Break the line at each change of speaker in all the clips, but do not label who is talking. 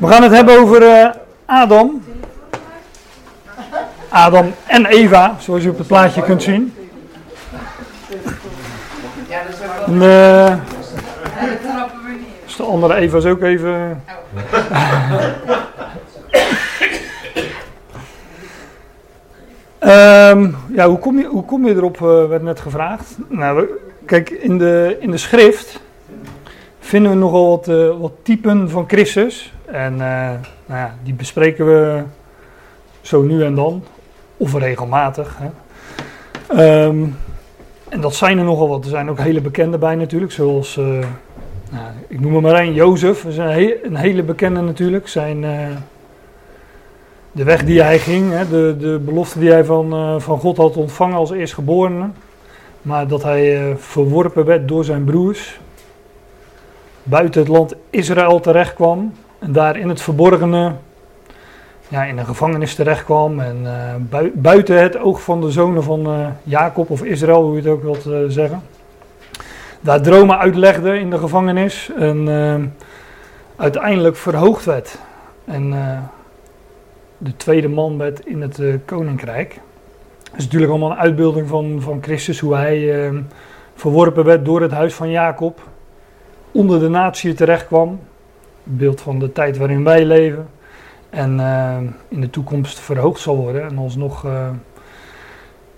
We gaan het hebben over uh, Adam. Adam en Eva, zoals je op het plaatje kunt zien. En, uh, dus de andere Eva's ook even. um, ja, hoe kom je, hoe kom je erop, uh, werd net gevraagd. Nou, kijk, in de, in de schrift vinden we nogal wat, wat typen van Christus. En uh, nou ja, die bespreken we zo nu en dan, of regelmatig. Hè. Um, en dat zijn er nogal wat. Er zijn ook hele bekende bij natuurlijk, zoals, uh, nou, ik noem maar één, Jozef. Is een, een, hele bekende natuurlijk. Zijn, de weg die hij ging, hè, de, de belofte die hij van, van God had ontvangen als eerstgeborene. Maar dat hij verworpen werd door zijn broers buiten het land Israël terecht kwam. En daar in het verborgene ja, in een gevangenis terecht kwam. En uh, buiten het oog van de zonen van uh, Jacob of Israël, hoe je het ook wilt uh, zeggen. Daar dromen uitlegde in de gevangenis. En uiteindelijk verhoogd werd. En de tweede man werd in het koninkrijk. Dat is natuurlijk allemaal een uitbeelding van, van Christus. Hoe hij verworpen werd door het huis van Jacob onder de natie terecht kwam. Beeld van de tijd waarin wij leven. En uh, in de toekomst verhoogd zal worden en alsnog uh,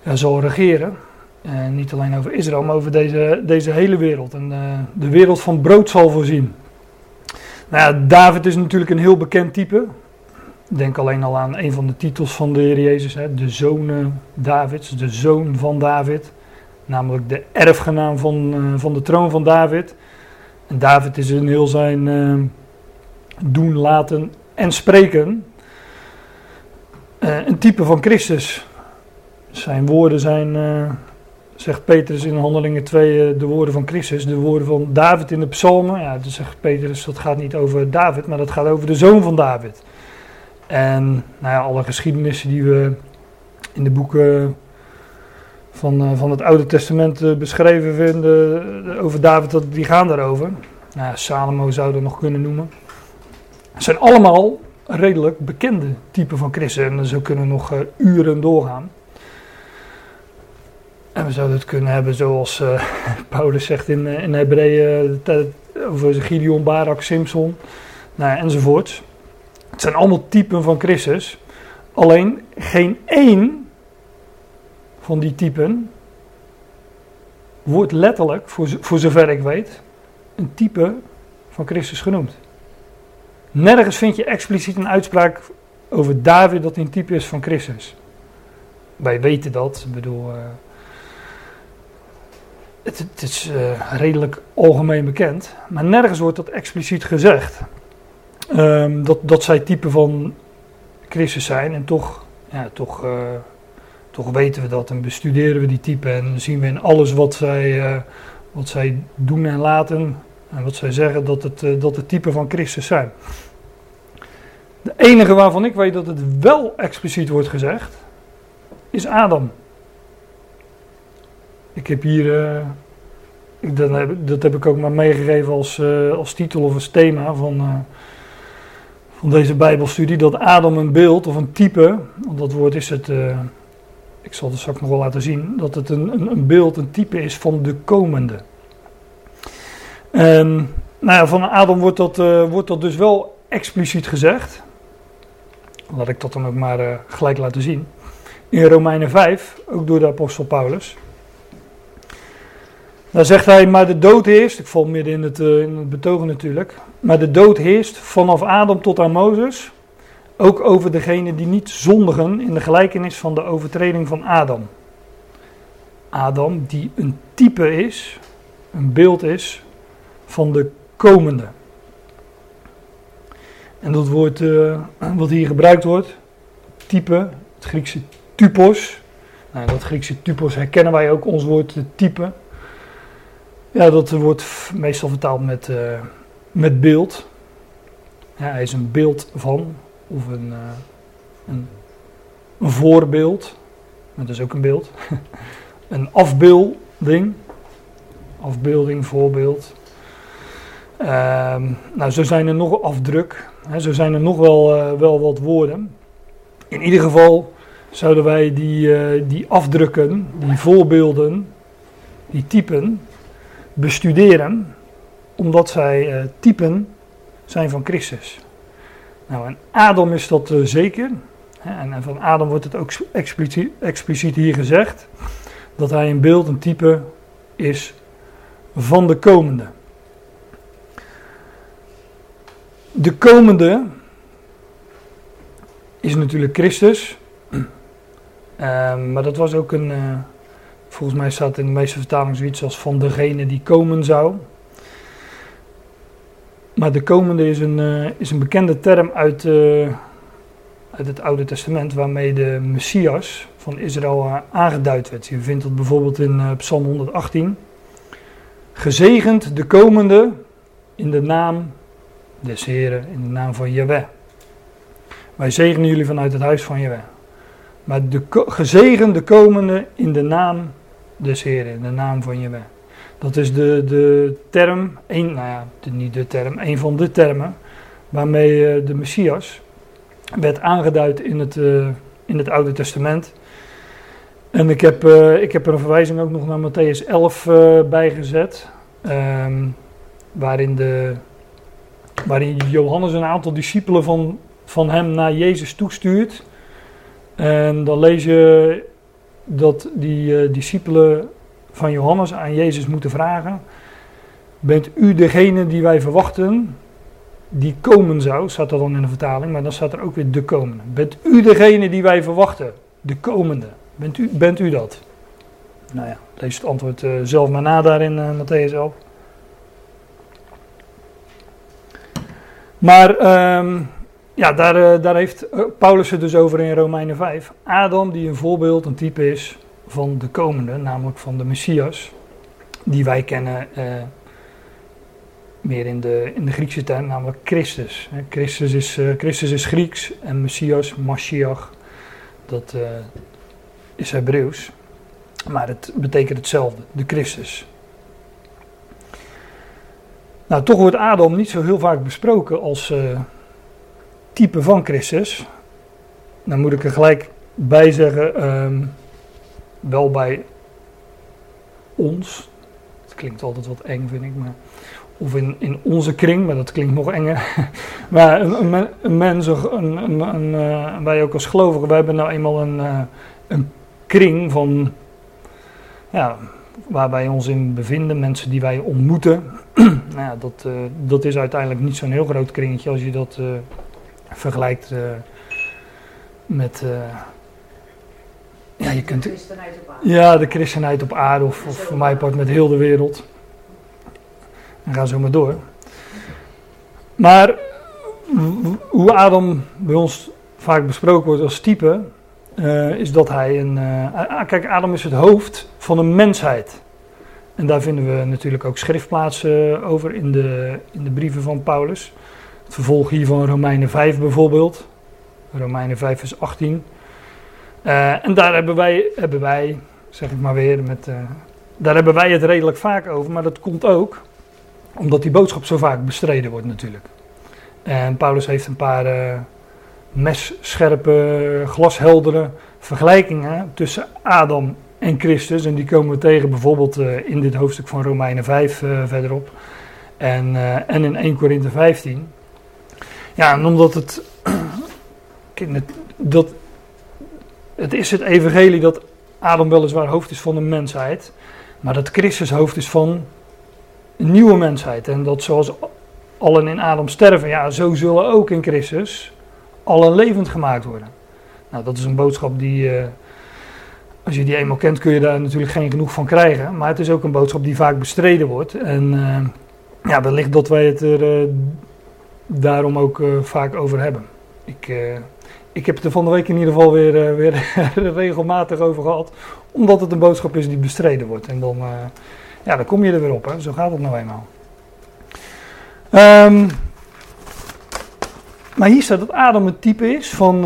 ja, zal regeren. En niet alleen over Israël, maar over deze, deze hele wereld. En de wereld van brood zal voorzien. Nou ja, David is natuurlijk een heel bekend type. Denk alleen al aan een van de titels van de Heer Jezus. Hè, de zoon Davids, de zoon van David. Namelijk de erfgenaam van, van de troon van David. En David is in heel zijn doen, laten en spreken uh, een type van Christus. Zijn woorden zijn, uh, zegt Petrus in Handelingen 2, de woorden van Christus. De woorden van David in de psalmen. Ja, dus zegt Petrus, dat gaat niet over David, maar dat gaat over de zoon van David. En nou ja, alle geschiedenissen die we in de boeken van, van het Oude Testament beschreven vinden over David, die gaan daarover. Nou, Salomo zouden we nog kunnen noemen. Het zijn allemaal redelijk bekende typen van christen en zo kunnen nog uren doorgaan. En we zouden het kunnen hebben zoals Paulus zegt in, in Hebreeën over Gideon, Barak, Simpson nou, enzovoort. Het zijn allemaal typen van Christus. Alleen geen één van die typen wordt letterlijk, voor, voor zover ik weet, een type van Christus genoemd. Nergens vind je expliciet een uitspraak over David dat een type is van Christus. Wij weten dat, ik bedoel, uh, het, is uh, redelijk algemeen bekend, maar nergens wordt dat expliciet gezegd. Um, dat, dat zij type van Christus zijn en toch, ja, toch uh, toch weten we dat en bestuderen we die typen en zien we in alles wat zij, wat zij doen en laten en wat zij zeggen dat het, uh, dat het typen van Christus zijn. De enige waarvan ik weet dat het wel expliciet wordt gezegd, is Adam. Ik heb hier, ik, dat, heb, dat, heb, ik ook maar meegegeven als, als titel of als thema van, van deze Bijbelstudie, dat Adam een beeld of een type, want dat woord is het ik zal het straks nog wel laten zien, dat het een, een, een beeld, een type is van de komende. En nou ja, van Adam wordt dat, uh, wordt dat dus wel expliciet gezegd. Laat ik dat dan ook maar uh, gelijk laten zien. In Romeinen 5, ook door de apostel Paulus. Daar zegt hij, maar de dood heerst, ik val midden in het, uh, in het betogen natuurlijk. Maar de dood heerst vanaf Adam tot aan Mozes ook over degenen die niet zondigen in de gelijkenis van de overtreding van Adam. Adam die een type is, een beeld is van de komende. En dat woord uh, wat hier gebruikt wordt, type, het Griekse typos. Nou, dat Griekse typos herkennen wij ook, ons woord type. Ja, dat wordt meestal vertaald met, uh, met beeld. Hij is een beeld van, of een, een, een, voorbeeld, dat is ook een beeld, een afbeelding, afbeelding, voorbeeld. Ehm, nou, zo zijn er nog afdruk, hè, zo zijn er nog wel, eh, wel wat woorden. In ieder geval zouden wij die, eh, die afdrukken, die voorbeelden, die typen, bestuderen, omdat zij uh, typen zijn van Christus. Nou, en Adam is dat zeker. Hè, en, van Adam wordt het ook expliciet, expliciet hier gezegd dat hij een beeld, een type is van de komende. De komende is natuurlijk Christus. Ehm, maar dat was ook een. Uh, volgens mij staat in de meeste vertalingen zoiets als van degene die komen zou. Maar de komende is een, uh, is een bekende term uit, uh, uit het Oude Testament, waarmee de Messias van Israël aangeduid werd. Je vindt dat bijvoorbeeld in Psalm 118. Gezegend de komende in de naam des Heren, in de naam van Jehovah. Wij zegenen jullie vanuit het huis van Jehovah. Maar de gezegende komende in de naam des Heren, in de naam van Jehovah. Dat is de, de term, een, nou ja, niet de term, een van de termen waarmee eh, de Messias werd aangeduid in het, uh, in het Oude Testament. En ik heb, uh, ik heb er een verwijzing ook nog naar Matthäus 11 uh, bijgezet, um, waarin, de, waarin Johannes een aantal discipelen van, van hem naar Jezus toestuurt. En dan lees je dat die uh, discipelen van Johannes aan Jezus moeten vragen: Bent u degene die wij verwachten, die komen zou? Staat dat dan in de vertaling, maar dan staat er ook weer de komende. Bent u degene die wij verwachten, de komende? Bent u, bent u dat? Nou ja, lees het antwoord uh, zelf maar na daar in uh, Matthäus 11. Maar um, ja, daar, uh, daar heeft Paulus het dus over in Romeinen 5. Adam die een voorbeeld, een type is van de komende, namelijk van de Messias. Die wij kennen meer in de, in de Griekse term, namelijk Christus. Christus is, Christus is Grieks en Messias, Mashiach, dat is Hebreeuws. Maar het betekent hetzelfde, de Christus. Nou, toch wordt Adam niet zo heel vaak besproken als uh, type van Christus. Dan moet ik er gelijk bij zeggen, um, wel bij ons. Het klinkt altijd wat eng, vind ik. Maar, of in, in onze kring, maar dat klinkt nog enger. maar een, een, een mens, een, uh, wij ook als gelovigen, wij hebben nou eenmaal een, uh, een kring van, ja, waar wij ons in bevinden, mensen die wij ontmoeten. nou ja, dat, uh, dat is uiteindelijk niet zo'n heel groot kringetje als je dat uh, vergelijkt uh, met. ja, je kunt. De christenheid op aarde. Ja, de christenheid op aarde, of, of voor mij part met heel de wereld. En ga zo maar door. Maar hoe Adam bij ons vaak besproken wordt als type, uh, is dat hij een. Uh, kijk, Adam is het hoofd van een mensheid. En daar vinden we natuurlijk ook schriftplaatsen over in de, in de brieven van Paulus. Het vervolg hiervan Romeinen 5 bijvoorbeeld. Romeinen 5 vers 18. Uh, en daar hebben wij, hebben wij, zeg ik maar weer, met, daar hebben wij het redelijk vaak over. Maar dat komt ook omdat die boodschap zo vaak bestreden wordt natuurlijk. En Paulus heeft een paar messcherpe, glasheldere vergelijkingen tussen Adam en Christus. En die komen we tegen bijvoorbeeld uh, in dit hoofdstuk van Romeinen 5 uh, verderop. En, uh, en in 1 Korinthe 15. Ja, en omdat het, dat, het is het evangelie dat Adam weliswaar hoofd is van de mensheid. Maar dat Christus hoofd is van een nieuwe mensheid. En dat zoals allen in Adam sterven, ja, zo zullen ook in Christus allen levend gemaakt worden. Nou, dat is een boodschap die, als je die eenmaal kent, kun je daar natuurlijk geen genoeg van krijgen. Maar het is ook een boodschap die vaak bestreden wordt. En uh, ja, wellicht dat wij het er uh, daarom ook vaak over hebben. Ik, ik heb het er van de week in ieder geval weer, weer regelmatig over gehad. Omdat het een boodschap is die bestreden wordt. En dan, ja, dan kom je er weer op. Hè. Zo gaat het nou eenmaal. Um, maar hier staat dat Adam het type is van,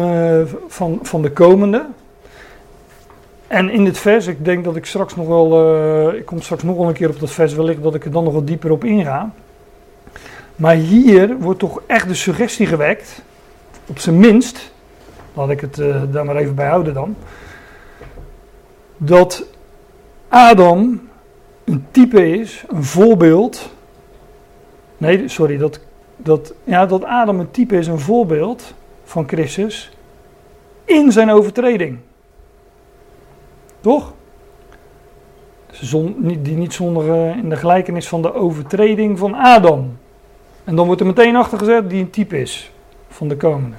van, van de komende. En in dit vers, ik denk dat ik straks nog wel, uh, ik kom straks nog wel een keer op dat vers, wellicht dat ik er dan nog wat dieper op inga. Maar hier wordt toch echt de suggestie gewekt, op zijn minst, laat ik het uh, daar maar even bij houden dan, dat Adam een type is, een voorbeeld. Nee, sorry, dat, dat, ja, dat Adam een type is, een voorbeeld van Christus in zijn overtreding. Toch? die niet zonder in de gelijkenis van de overtreding van Adam. En dan wordt er meteen achter gezet die een type is van de komende.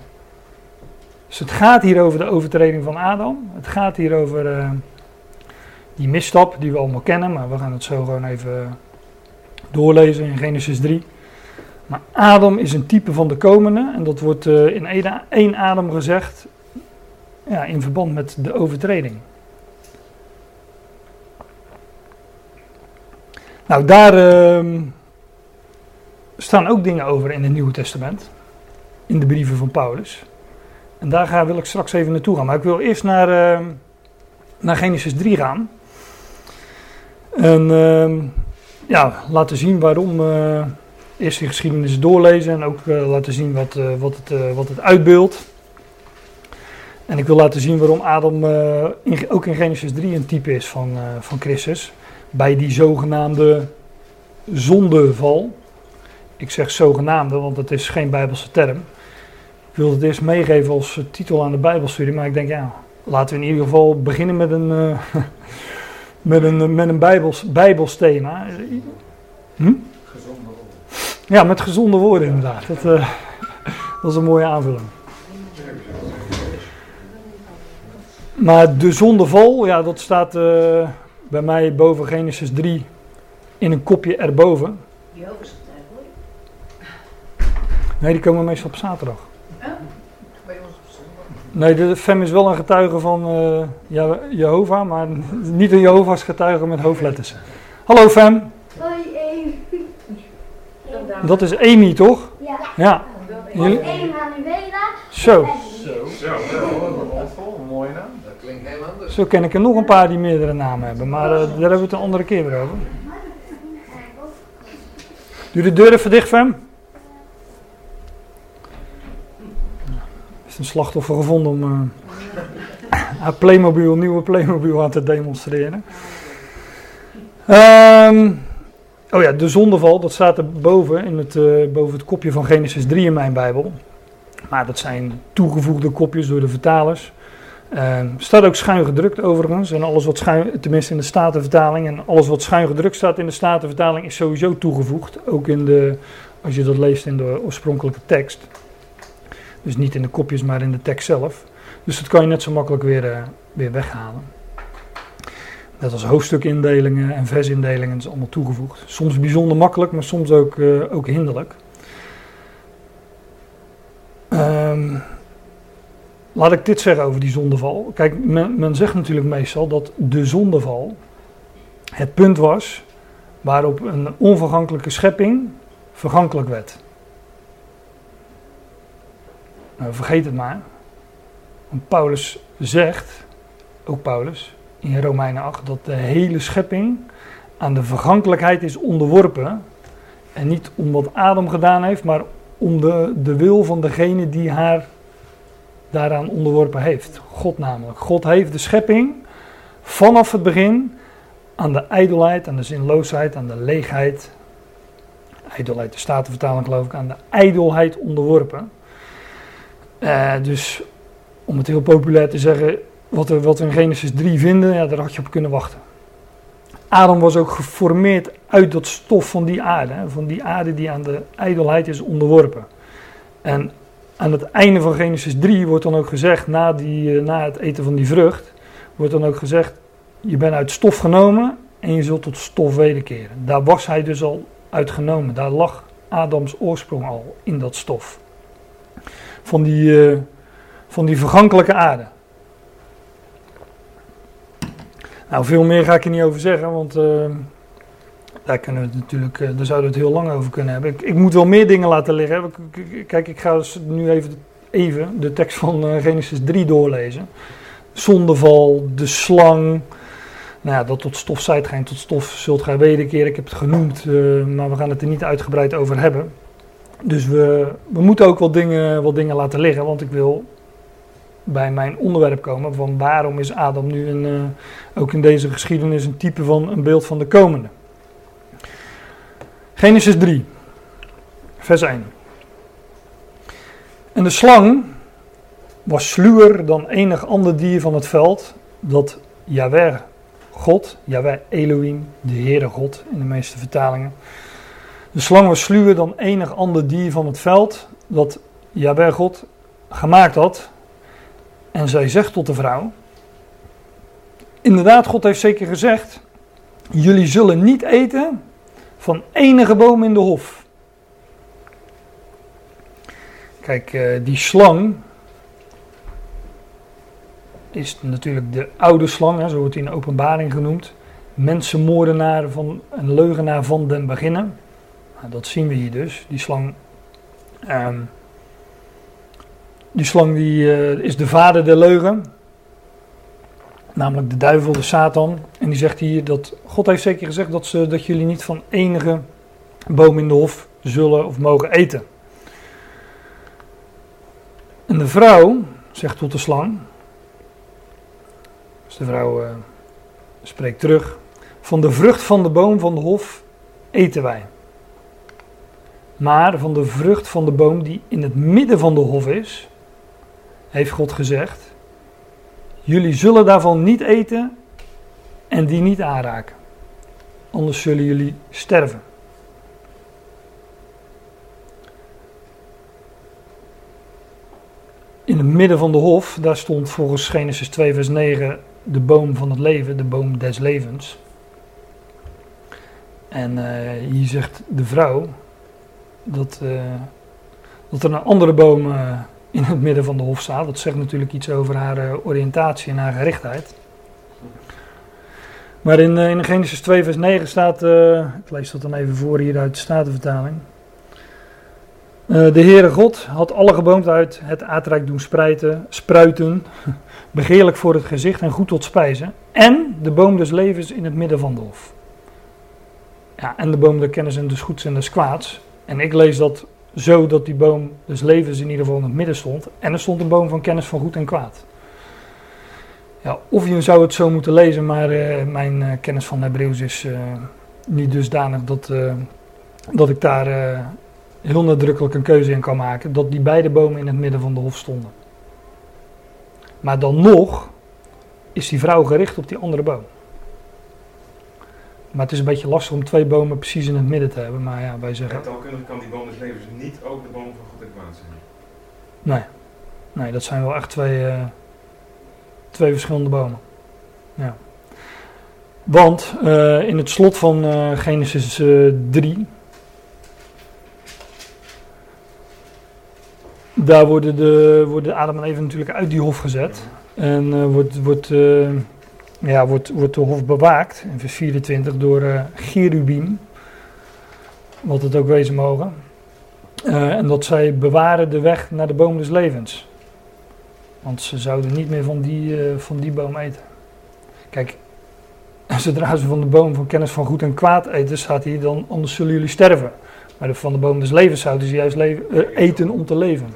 Dus het gaat hier over de overtreding van Adam. Het gaat hier over uh, die misstap die we allemaal kennen, maar we gaan het zo gewoon even doorlezen in Genesis 3. Maar Adam is een type van de komende en dat wordt in één adem gezegd ja, in verband met de overtreding. Nou, daar uh, staan ook dingen over in het Nieuwe Testament. In de brieven van Paulus. En daar ga, wil ik straks even naartoe gaan. Maar ik wil eerst naar, uh, naar Genesis 3 gaan. En uh, ja, laten zien waarom. Uh, eerst die geschiedenis doorlezen en ook uh, laten zien wat, wat, het, wat het uitbeeldt. En ik wil laten zien waarom Adam ook in Genesis 3 een type is van, van Christus. Bij die zogenaamde zondeval. Ik zeg zogenaamde, want het is geen Bijbelse term. Ik wil het eerst meegeven als titel aan de Bijbelstudie, maar ik denk ja, laten we in ieder geval beginnen met een, uh, met een, met een Bijbels, Bijbels thema. Hm? Gezonde woorden. Ja, met gezonde woorden inderdaad. Dat, uh, dat is een mooie aanvulling. Maar de zondeval, ja, dat staat uh, bij mij boven Genesis 3 in een kopje erboven. Jehovah's getuigen Nee, die komen meestal op zaterdag. Oh, bij ons op zondag. Nee, de FEM is wel een getuige van uh, Jehovah, maar niet een Jehovah's getuige met hoofdletters. Hallo FEM. Hoi Amy. Dat is Amy, toch? Ja. Ja.
Jullie? Amy Manuela.
Zo. Zo. Zo.
Een mooie naam. Dat klinkt heel
Zo ken ik er nog een paar die meerdere namen hebben, maar uh, daar hebben we het een andere keer weer over. Doe de deur even dicht. Is een slachtoffer gevonden om uh, haar Playmobil, nieuwe Playmobil aan te demonstreren. Um, oh ja, de zondeval, dat staat er boven, in het, uh, boven het kopje van Genesis 3 in mijn Bijbel. Maar dat zijn toegevoegde kopjes door de vertalers. Uh, staat ook schuin gedrukt overigens. En alles wat schuin, tenminste in de Statenvertaling. En alles wat schuin gedrukt staat in de Statenvertaling is sowieso toegevoegd. Ook in de, als je dat leest in de oorspronkelijke tekst. Dus niet in de kopjes, maar in de tekst zelf. Dus dat kan je net zo makkelijk weer, uh, weer weghalen. Net als hoofdstukindelingen en versindelingen is allemaal toegevoegd. Soms bijzonder makkelijk, maar soms ook, uh, ook hinderlijk. Um, Laat ik dit zeggen over die zondeval. Kijk, men, zegt natuurlijk meestal dat de zondeval het punt was waarop een onvergankelijke schepping vergankelijk werd. Nou, vergeet het maar. Want Paulus zegt, ook Paulus, in Romeinen 8, dat de hele schepping aan de vergankelijkheid is onderworpen. En niet om wat Adam gedaan heeft, maar om de, de wil van degene die haar daaraan onderworpen heeft. God namelijk. God heeft de schepping vanaf het begin aan de ijdelheid, aan de zinloosheid, aan de leegheid. Ijdelheid, de Statenvertaling geloof ik, aan de ijdelheid onderworpen. Uh, dus om het heel populair te zeggen, wat we, wat we in Genesis 3 vinden, ja, daar had je op kunnen wachten. Adam was ook geformeerd uit dat stof van die aarde, van die aarde die aan de ijdelheid is onderworpen. En aan het einde van Genesis 3 wordt dan ook gezegd, na, die, eh, na het eten van die vrucht, wordt dan ook gezegd, je bent uit stof genomen en je zult tot stof wederkeren. Daar was hij dus al uitgenomen. Daar lag Adams oorsprong al in dat stof. Van die, uh, van die vergankelijke aarde. Nou, veel meer ga ik er niet over zeggen, want uh, daar, kunnen we natuurlijk, uh, daar zouden we het heel lang over kunnen hebben. Ik, ik, moet wel meer dingen laten liggen. Kijk, ik ga dus nu even, even de tekst van uh, Genesis 3 doorlezen. Zondeval, de slang. Nou ja, dat tot stof zijt gij tot stof zult gij wederkeren. Ik heb het genoemd, uh, maar we gaan het er niet uitgebreid over hebben. Dus we, we moeten ook wat dingen, wat dingen laten liggen, want ik wil bij mijn onderwerp komen van waarom is Adam nu een, ook in deze geschiedenis een type van een beeld van de komende. Genesis 3, vers 1. En de slang was sluwer dan enig ander dier van het veld dat Jaweh God, Jaweh Elohim, de Heere God in de meeste vertalingen. De slang was sluwer dan enig ander dier van het veld dat Jaweh God gemaakt had. En zij zegt tot de vrouw: Inderdaad, God heeft zeker gezegd: Jullie zullen niet eten van enige boom in de hof. Kijk, eh, die slang is natuurlijk de oude slang, zo wordt hij in de openbaring genoemd. Mensenmoordenaar van een leugenaar van den beginnen. Nou, dat zien we hier dus. Die slang, um, die slang die, uh, is de vader der leugen. Namelijk de duivel, de Satan. En die zegt hier dat God heeft zeker gezegd dat, ze, dat jullie niet van enige boom in de hof zullen of mogen eten. En de vrouw zegt tot de slang. Dus de vrouw uh, spreekt terug. Van de vrucht van de boom van de hof eten wij. Maar van de vrucht van de boom die in het midden van de hof is, heeft God gezegd: Jullie zullen daarvan niet eten en die niet aanraken. Anders zullen jullie sterven. In het midden van de hof, daar stond volgens Genesis 2, vers 9 de boom van het leven, de boom des levens. En uh, hier zegt de vrouw dat, uh, dat er een andere boom uh, in het midden van de hof staat. Dat zegt natuurlijk iets over haar oriëntatie en haar gerichtheid. Maar in, in Genesis 2, vers 9 staat, ik lees dat dan even voor hier uit de Statenvertaling. De Heere God had alle geboomte uit het aardrijk doen spruiten, spruiten, begeerlijk voor het gezicht en goed tot spijzen. En de boom des levens in het midden van de hof. Ja, en de boom der kennis en des goeds en des kwaads. En ik lees dat zo dat die boom des levens in ieder geval in het midden stond. En er stond een boom van kennis van goed en kwaad. Ja, of je zou het zo moeten lezen, maar uh, mijn uh, kennis van Hebreeuws is uh, niet dusdanig dat, dat ik daar heel nadrukkelijk een keuze in kan maken. Dat die beide bomen in het midden van de hof stonden. Maar dan nog is die vrouw gericht op die andere boom. Maar het is een beetje lastig om twee bomen precies in het midden te hebben. Maar ja, wij zeggen.
Taalkundig kan die boom des levens niet ook de boom van goed en kwaad zijn.
Nee, nee dat zijn wel echt twee, uh, twee verschillende bomen. Ja. Want uh, in het slot van uh, Genesis 3. Daar worden, de, worden Adam en Eva natuurlijk uit die hof gezet. En wordt, wordt ja, wordt, wordt de hof bewaakt, in vers 24, door uh, Gerubim. Wat het ook wezen mogen. Uh, en dat zij bewaren de weg naar de boom des levens. Want ze zouden niet meer van die, uh, van die boom eten. Kijk, zodra ze van de boom van kennis van goed en kwaad eten, staat hier dan, anders zullen jullie sterven. Maar de, van de boom des levens zouden ze juist leven, eten om te leven.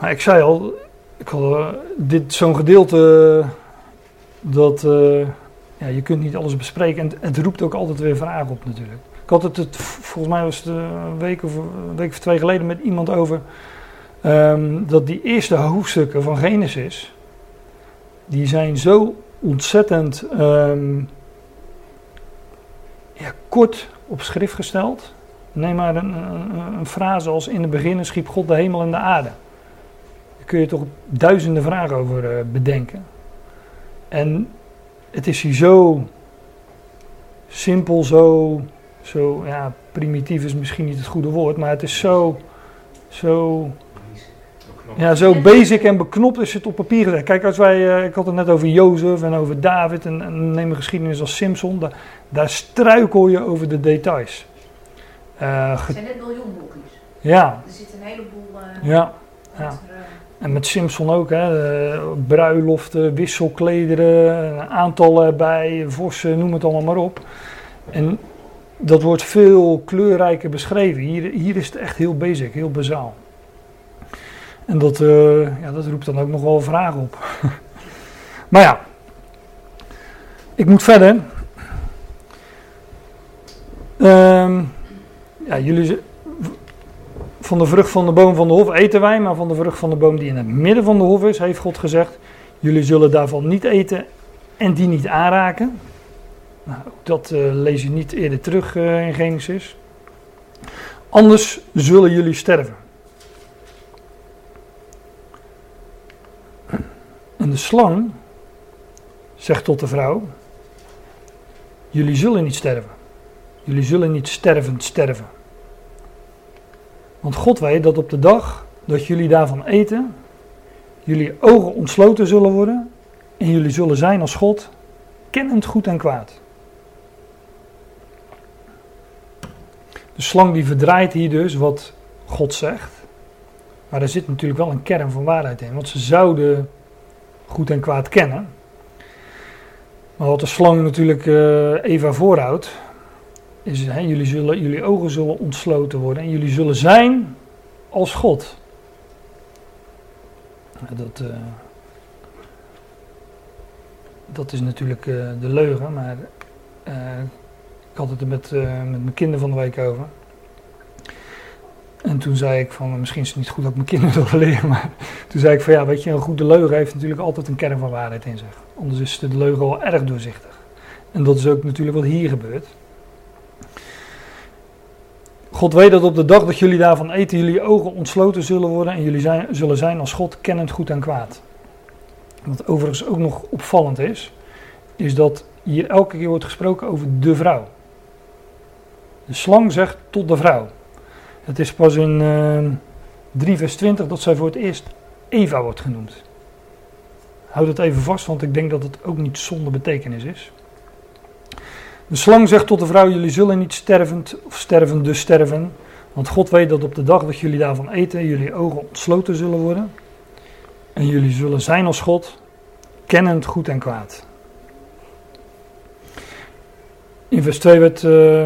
Maar ik zei al, ik had uh, dit zo'n gedeelte dat uh, ja, je kunt niet alles bespreken en het roept ook altijd weer vragen op natuurlijk. Ik had het, het volgens mij was het een week of een week of twee geleden met iemand over um, dat die eerste hoofdstukken van Genesis die zijn zo ontzettend ja, kort op schrift gesteld. Neem maar een, een, een frase als in het begin schiep God de hemel en de aarde kun je toch duizenden vragen over uh, bedenken. En het is hier zo simpel, zo, zo ja, primitief is misschien niet het goede woord, maar het is zo, zo, ja, zo basic en beknopt is het op papier gezet. Kijk, als wij, uh, ik had het net over Jozef en over David en, en neem een geschiedenis als Simpson, daar, daar struikel je over de details.
Uh, het zijn net miljoenboekjes.
Ja.
Er zit een heleboel.
ja. ja. En met Simpson ook, hè, bruiloften, wisselklederen, een aantal erbij, vossen, noem het allemaal maar op. En dat wordt veel kleurrijker beschreven. Hier, hier is het echt heel basic, heel bazaal. En dat, uh, ja, dat roept dan ook nog wel vragen op. maar ja, ik moet verder. Um, ja, jullie, van de vrucht van de boom van de hof eten wij, maar van de vrucht van de boom die in het midden van de hof is, heeft God gezegd: Jullie zullen daarvan niet eten en die niet aanraken. Nou, dat uh, lees je niet eerder terug uh, in Genesis. Anders zullen jullie sterven. En de slang zegt tot de vrouw: Jullie zullen niet sterven. Jullie zullen niet stervend sterven. Want God weet dat op de dag dat jullie daarvan eten, jullie ogen ontsloten zullen worden en jullie zullen zijn als God, kennend goed en kwaad. De slang die verdraait hier dus wat God zegt. Maar er zit natuurlijk wel een kern van waarheid in. Want ze zouden goed en kwaad kennen. Maar wat de slang natuurlijk uh, Eva voorhoudt, is hè, jullie, zullen, jullie ogen zullen ontsloten worden en jullie zullen zijn als God. Dat, uh, dat is natuurlijk uh, de leugen, maar uh, ik had het er met, met mijn kinderen van de week over. En toen zei ik van, misschien is het niet goed dat ik mijn kinderen wil leren, maar toen zei ik van ja, weet je, een goede leugen heeft natuurlijk altijd een kern van waarheid in zich. Anders is de leugen al erg doorzichtig. En dat is ook natuurlijk wat hier gebeurt. God weet dat op de dag dat jullie daarvan eten, jullie ogen ontsloten zullen worden en jullie zijn, zullen zijn als God kennend goed en kwaad. Wat overigens ook nog opvallend is, is dat hier elke keer wordt gesproken over de vrouw. De slang zegt tot de vrouw. Het is pas in uh, eh, 3 vers 20 dat zij voor het eerst Eva wordt genoemd. Houd het even vast, want ik denk dat het ook niet zonder betekenis is. De slang zegt tot de vrouw: Jullie zullen niet stervend of sterven dus sterven. Want God weet dat op de dag dat jullie daarvan eten, jullie ogen ontsloten zullen worden. En jullie zullen zijn als God, kennend goed en kwaad. In vers 2 werd, uh,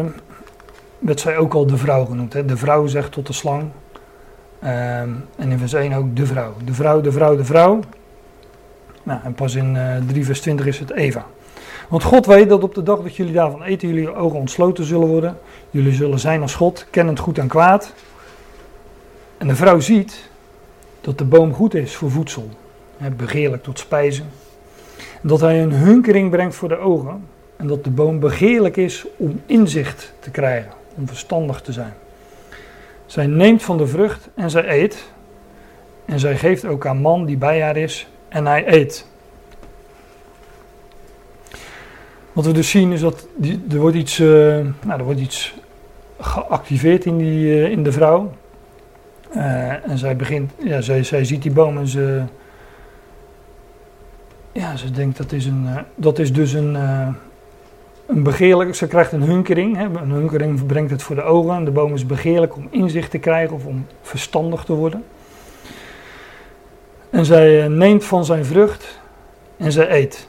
werd zij ook al de vrouw genoemd. Hè? De vrouw zegt tot de slang. Uh, en in vers 1 ook de vrouw. De vrouw, de vrouw, de vrouw. Nou, en pas in uh, eh, 3 vers 20 is het Eva. Want God weet dat op de dag dat jullie daarvan eten, jullie ogen ontsloten zullen worden. Jullie zullen zijn als God, kennend goed en kwaad. En de vrouw ziet dat de boom goed is voor voedsel, begeerlijk tot spijzen. En dat hij een hunkering brengt voor de ogen. En dat de boom begeerlijk is om inzicht te krijgen, om verstandig te zijn. Zij neemt van de vrucht en zij eet. En zij geeft ook aan man die bij haar is en hij eet. Wat we dus zien is dat die, er, wordt iets, uh, nou, er wordt iets geactiveerd in, die, uh, in de vrouw. Uh, en zij begint, ja, zij, zij ziet die boom en ze, ja, ze denkt dat is, een, dat is dus een, een begeerlijk, ze krijgt een hunkering. Hè, een hunkering brengt het voor de ogen. De boom is begeerlijk om inzicht te krijgen of om verstandig te worden. En zij neemt van zijn vrucht en zij eet.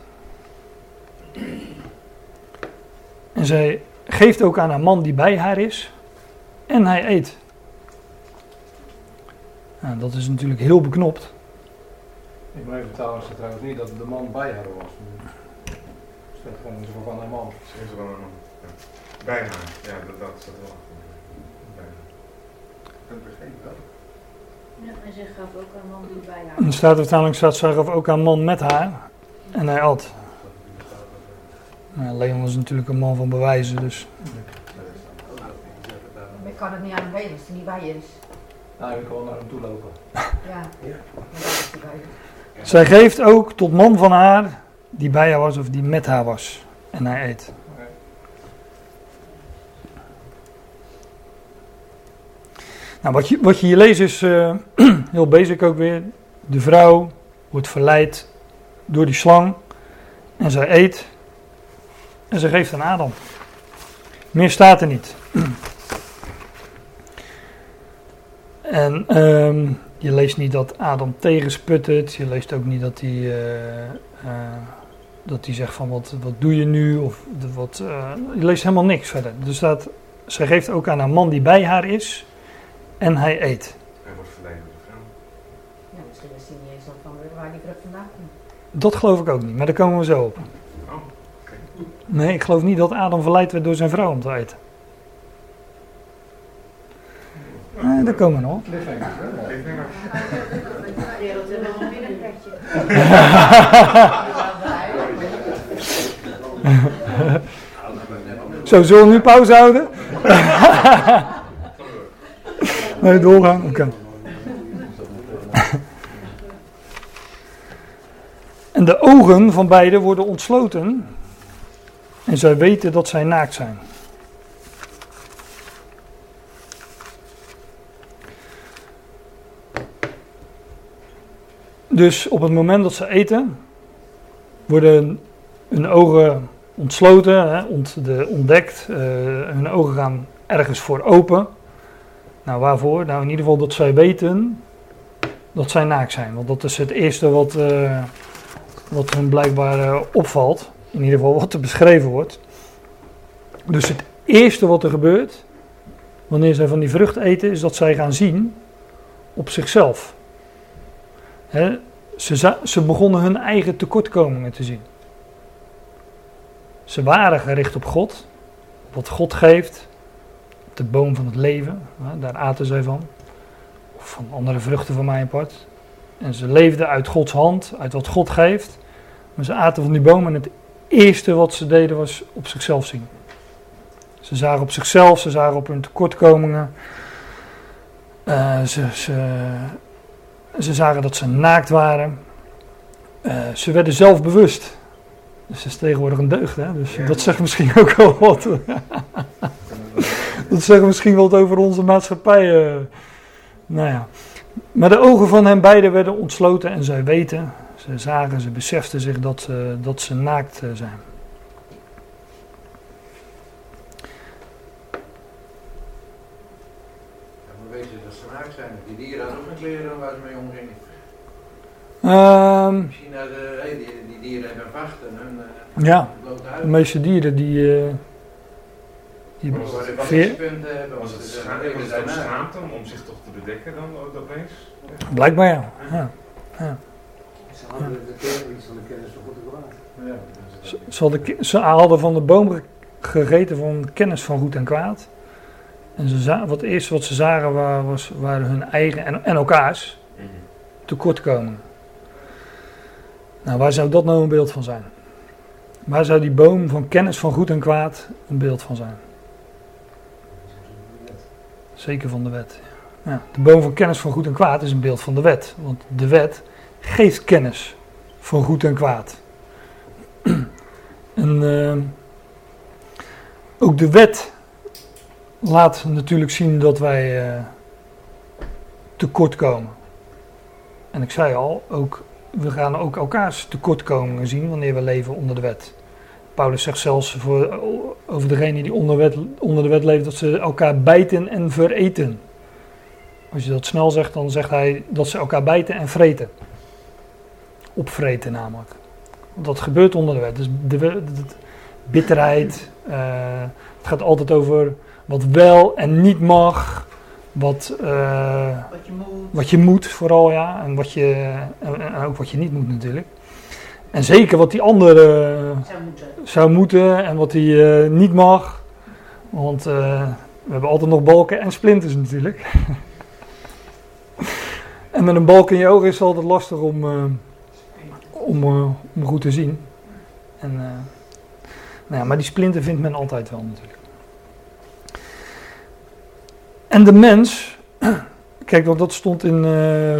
En zij geeft ook aan een man die bij haar is. En hij eet. Nou, dat is natuurlijk heel beknopt.
In mijn vertaling staat trouwens niet dat de man bij haar was. Het staat gewoon zo van een man.
Ze is man. Ja. Bij haar, ja, dat, dat staat wel. Bij haar. Dat begreep ik.
Ja, en ze gaf ook aan man die bij haar.
In de vertaling staat ze gaf ook aan man met haar. En hij at. Nou, Leon is natuurlijk een man van bewijzen, dus.
ik kan het niet aan hem weten als hij niet bij je is.
Nou, ik kan naar hem toe lopen.
Ja, ja.
Zij geeft ook tot man van haar, die bij haar was of die met haar was. En hij eet. Nou, wat je, wat je hier leest is uh, heel basic ook weer. De vrouw wordt verleid door die slang en zij eet. En ze geeft aan Adam. Meer staat er niet. En um, je leest niet dat Adam tegensputtert. Je leest ook niet dat hij uh, uh, dat hij zegt van wat, wat doe je nu? Of de, wat, eh, je leest helemaal niks verder. Dus dat, zij geeft ook aan een man die bij haar is en hij eet.
Hij wordt verleid door de vrouw.
Ja, misschien wist hij niet eens van waar die vrucht vandaan komt.
Dat geloof ik ook niet, maar daar komen we zo op. Nee, ik geloof niet dat Adam verleid werd door zijn vrouw om te eten. Nee, daar komen we nog. Zo, zullen we nu pauze houden? nee, doorgaan? Oké. En de ogen van beiden worden ontsloten. En zij weten dat zij naakt zijn. Dus op het moment dat ze eten, worden hun ogen ontsloten, ontdekt. eh, hun ogen gaan ergens voor open. Nou, waarvoor? Nou, in ieder geval dat zij weten dat zij naakt zijn. Want dat is het eerste wat, eh, wat hun blijkbaar eh, opvalt. In ieder geval wat er beschreven wordt. Dus het eerste wat er gebeurt, wanneer zij van die vrucht eten, is dat zij gaan zien op zichzelf. Ze, ze begonnen hun eigen tekortkomingen te zien. Ze waren gericht op God, op wat God geeft, op de boom van het leven, daar aten zij van. Of van andere vruchten van mijn part. En ze leefden uit Gods hand, uit wat God geeft. Maar ze aten van die boom en het eerste wat ze deden was op zichzelf zien. Ze zagen op zichzelf, ze zagen op hun tekortkomingen. Eh, ze, ze, ze zagen dat ze naakt waren. Eh, ze werden zelfbewust. Dus dat is tegenwoordig een deugd, hè? Dus
Ja.
dat zegt misschien ook wel wat. dat zegt misschien wat over onze maatschappij. eh. nou ja. Maar de ogen van hen beiden werden ontsloten en zij weten, ze zagen, ze beseften zich dat, ze- dat ze naakt eh, zijn.
Ja, maar weet je dat ze naakt zijn? Die dieren hadden ook geen kleren waar ze mee omgingen.
Ehm,
Misschien hadden hey, die, die dieren hebben vacht en hun eh
ja, de meeste dieren die. eh, die
Was het-
punten hebben.
Was het,
ze-
scha- was het schaamte om, om zich toch te bedekken dan ook opeens?
blijkbaar ja. ja.
Ze hadden de kennis van de kennis van goed en kwaad.
Ze, hadden, ki- ze hadden van de boom ge- gegeten van kennis van goed en kwaad. En ze za- wat eerst wat ze zagen wa- was, waren hun eigen en, en elkaars tekortkomen. Nou, waar zou dat nou een beeld van zijn? Waar zou die boom van kennis van goed en kwaad een beeld van zijn? Zeker van de wet. Ja, de boom van kennis van goed en kwaad is een beeld van de wet. Want de wet geeft kennis van goed en kwaad. En eh, ook de wet laat natuurlijk zien dat wij eh, tekort komen. En ik zei al, ook, we gaan ook elkaars tekortkomingen zien wanneer we leven onder de wet. Paulus zegt zelfs voor, over degene die onder, wet, onder de wet leven dat ze elkaar bijten en vereten. Als je dat snel zegt, dan zegt hij dat ze elkaar bijten en vreten. Opvreten namelijk. Dat gebeurt onder de wet. Dus de, bitterheid. eh, het gaat altijd over wat wel en niet mag. Wat, eh,
Wat je moet.
wat je moet vooral, ja. En, wat je, en, en ook wat je niet moet natuurlijk. En zeker wat die andere
Zou moeten.
zou moeten en wat hij eh, niet mag. Want we hebben altijd nog balken en splinters natuurlijk. en met een balk in je ogen is het altijd lastig om, om, eh, om goed te zien. En, eh, nou ja, maar die splinter vindt men altijd wel natuurlijk. En de mens, kijk, want dat stond in, eh,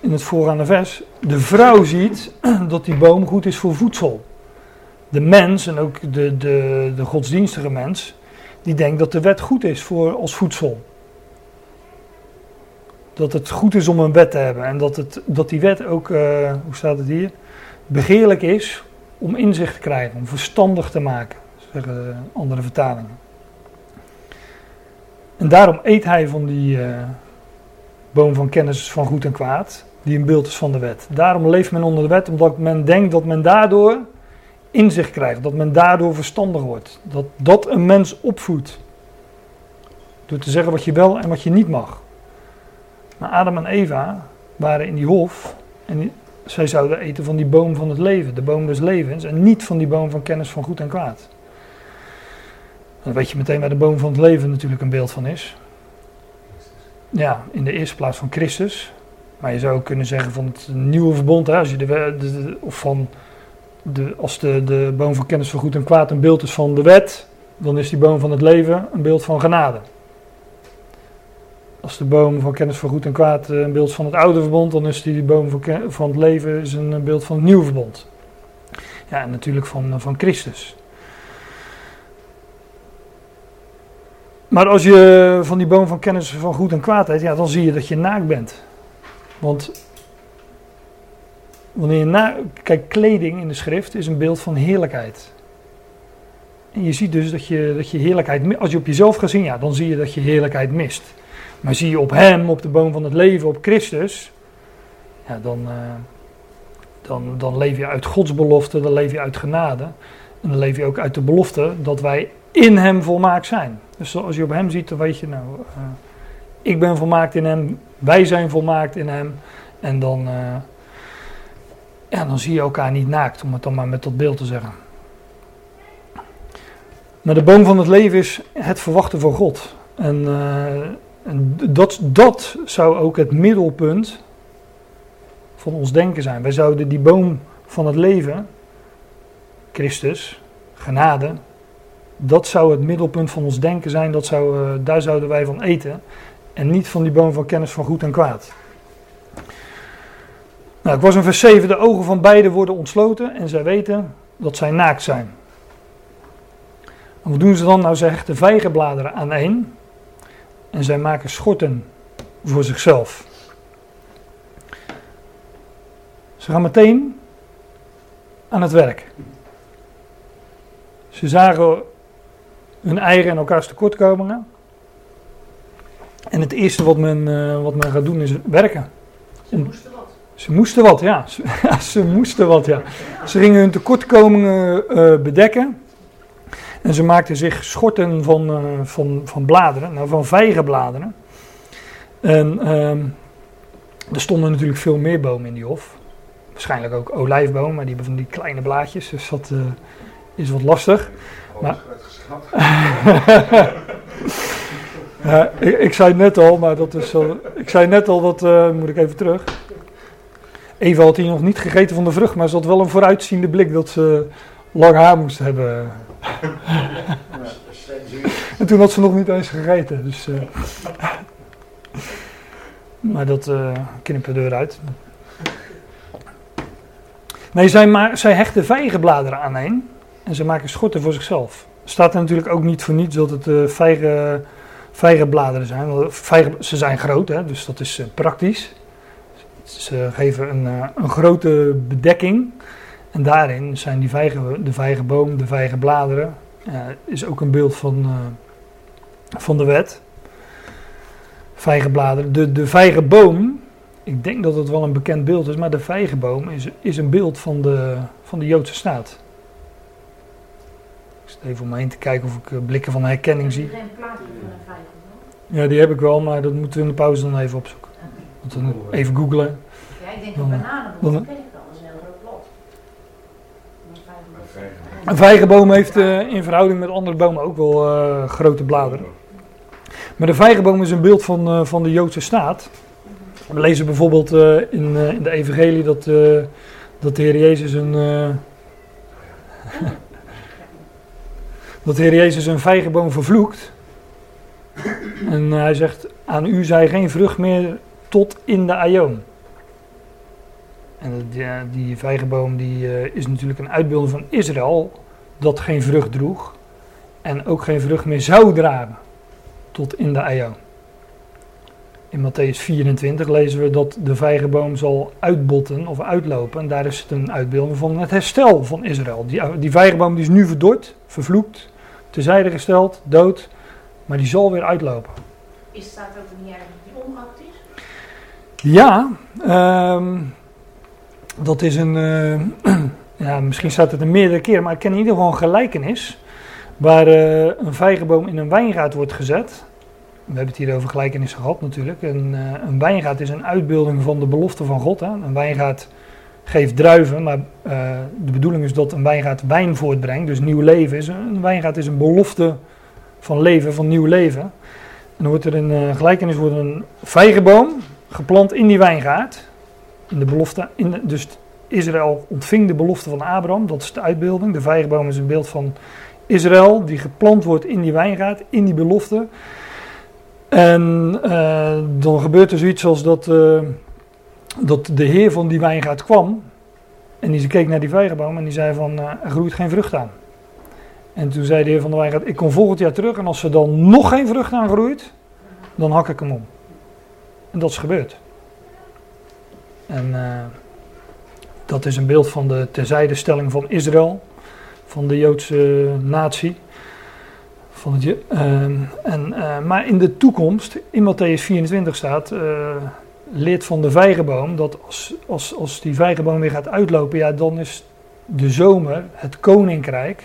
in het voorgaande vers. De vrouw ziet dat die boom goed is voor voedsel de mens en ook de, de, de godsdienstige mens, die denkt dat de wet goed is voor als voedsel. Dat het goed is om een wet te hebben en dat, het, dat die wet ook, hoe staat het hier, begeerlijk is om inzicht te krijgen, om verstandig te maken, zeggen andere vertalingen. En daarom eet hij van die eh, boom van kennis van goed en kwaad, die een beeld is van de wet. Daarom leeft men onder de wet, omdat men denkt dat men daardoor inzicht krijgt, dat men daardoor verstandig wordt. Dat dat een mens opvoedt. Door te zeggen wat je wel en wat je niet mag. Maar Adam en Eva waren in die hof en zij zouden eten van die boom van het leven, de boom des levens, en niet van die boom van kennis van goed en kwaad. Dan weet je meteen waar de boom van het leven natuurlijk een beeld van is. Ja, in de eerste plaats van Christus. Maar je zou ook kunnen zeggen van het nieuwe verbond, hè, als je de, de- of van de, als de, de boom van kennis van goed en kwaad een beeld is van de wet, dan is die boom van het leven een beeld van genade. Als de boom van kennis van goed en kwaad eh, een beeld van het oude verbond, dan is die boom van, van het leven is een beeld van het nieuwe verbond. Ja, en natuurlijk van, eh, van Christus. Maar als je van die boom van kennis van goed en kwaad eet, ja, dan zie je dat je naakt bent. Want wanneer je na, kijk, kleding in de schrift is een beeld van heerlijkheid. En je ziet dus dat je, dat je heerlijkheid, als je op jezelf gaat zien, ja, dan zie je dat je heerlijkheid mist. Maar zie je op Hem, op de boom van het leven, op Christus, ja, dan, eh, dan, dan leef je uit Gods belofte, dan leef je uit genade. En dan leef je ook uit de belofte dat wij in Hem volmaakt zijn. Dus als je op Hem ziet, dan weet je, nou, eh, ik ben volmaakt in Hem, wij zijn volmaakt in Hem. En dan, eh, ja, dan zie je elkaar niet naakt, om het dan maar met dat beeld te zeggen. Maar de boom van het leven is het verwachten van God. En, en dat, dat zou ook het middelpunt van ons denken zijn. Wij zouden die boom van het leven, Christus, genade, dat zou het middelpunt van ons denken zijn. Dat zou, eh, daar zouden wij van eten. En niet van die boom van kennis van goed en kwaad. Nou, ik was in vers 7. De ogen van beiden worden ontsloten en zij weten dat zij naakt zijn. Wat doen ze dan? Nou, zij hechten vijgenbladeren aan één. En zij maken schorten voor zichzelf. Ze gaan meteen aan het werk. Ze zagen hun eigen en elkaars tekortkomingen. En het eerste wat men, eh, wat men gaat doen is werken.
Ze moesten wat.
Ze moesten wat, ja. Ze, ja, ze moesten wat, ja. Ze gingen hun tekortkomingen eh, bedekken. En ze maakten zich schorten van, eh, van, van bladeren, nou van vijgenbladeren. En ehm, er stonden natuurlijk veel meer bomen in die hof. Waarschijnlijk ook olijfbomen, maar die hebben van die kleine blaadjes. Dus dat eh, is wat lastig. Maar-
uitgeschat.
Ja, ik, ik zei net al, maar dat is zo. Ik zei net al, dat eh, moet ik even terug. Eva had hier nog niet gegeten van de vrucht, maar ze had wel een vooruitziende blik dat ze lang haar moest hebben. En toen had ze nog niet eens gegeten. Dus, eh. maar dat eh knippen we eruit. Nee, zij, ma- zij hechten vijgenbladeren aan een en ze maken schorten voor zichzelf. Staat er natuurlijk ook niet voor niets dat het vijgen, vijgenbladeren zijn. Want vijgen, ze zijn groot, hè, dus dat is praktisch. Ze geven een, een grote bedekking. En daarin zijn die vijgen, de vijgenboom, de vijgenbladeren, eh, is ook een beeld van, eh, van de wet. Vijgenbladeren. De, de vijgenboom, ik denk dat het wel een bekend beeld is, maar de vijgenboom is, is een beeld van de, van de Joodse staat. Ik zit even om me heen te kijken of ik eh, blikken van herkenning zie.
Geen plaatje van een zo?
Ja, die heb ik wel, maar dat moeten we in de pauze dan even opzoeken. Dan even googlen.
Ja, ik denk dat bananenboom,
dan-
dat ken ik wel, dat is een heel groot blad. Maar vijf
Een
blad-
vijgen.
Een vijgenboom heeft eh, in verhouding met andere bomen ook wel eh, grote bladeren. Maar de vijgenboom is een beeld van, eh, van de Joodse staat. We lezen bijvoorbeeld in, in de Evangelie dat, dat de Heer Jezus een. dat de Heer Jezus een vijgenboom vervloekt. En hij zegt: Aan u zij geen vrucht meer tot in de aion. En die, die vijgenboom die, eh, is natuurlijk een uitbeelding van Israël dat geen vrucht droeg en ook geen vrucht meer zou dragen tot in de aion. In Matthäus 24 lezen we dat de vijgenboom zal uitbotten of uitlopen. En daar is het een uitbeelding van het herstel van Israël. Die, die vijgenboom die is nu verdord, vervloekt, terzijde gesteld, dood. Maar die zal weer uitlopen.
Is staat ook niet ergens die omgehakt is?
Ja, ehm, dat is een, eh, ja, misschien staat het er meerdere keren, maar ik ken in ieder geval een gelijkenis waar eh, een vijgenboom in een wijngaard wordt gezet. We hebben het hier over gelijkenissen gehad natuurlijk. Een, eh, een wijngaard is een uitbeelding van de belofte van God. Hè. Een wijngaard geeft druiven, maar de bedoeling is dat een wijngaard wijn voortbrengt, dus nieuw leven is. Een wijngaard is een belofte van leven, van nieuw leven. En dan wordt er in gelijkenis wordt een vijgenboom geplant in die wijngaard. In de belofte, in dus Israël ontving de belofte van Abraham, dat is de uitbeelding. De vijgenboom is een beeld van Israël, die geplant wordt in die wijngaard, in die belofte. En eh, dan gebeurt er zoiets als dat, eh, dat de heer van die wijngaard kwam. En die keek naar die vijgenboom en die zei van, eh, er groeit geen vrucht aan. En toen zei de heer van de wijngaard, ik kom volgend jaar terug en als er dan nog geen vrucht aan groeit, dan hak ik hem om. En dat is gebeurd. En eh, dat is een beeld van de terzijdestelling van Israël, van de Joodse natie. Van het, Je- ehm, en, eh, maar in de toekomst, in Matthäus 24 staat, eh, leert van de vijgenboom, dat als, als, als die vijgenboom weer gaat uitlopen, ja, dan is de zomer, het koninkrijk,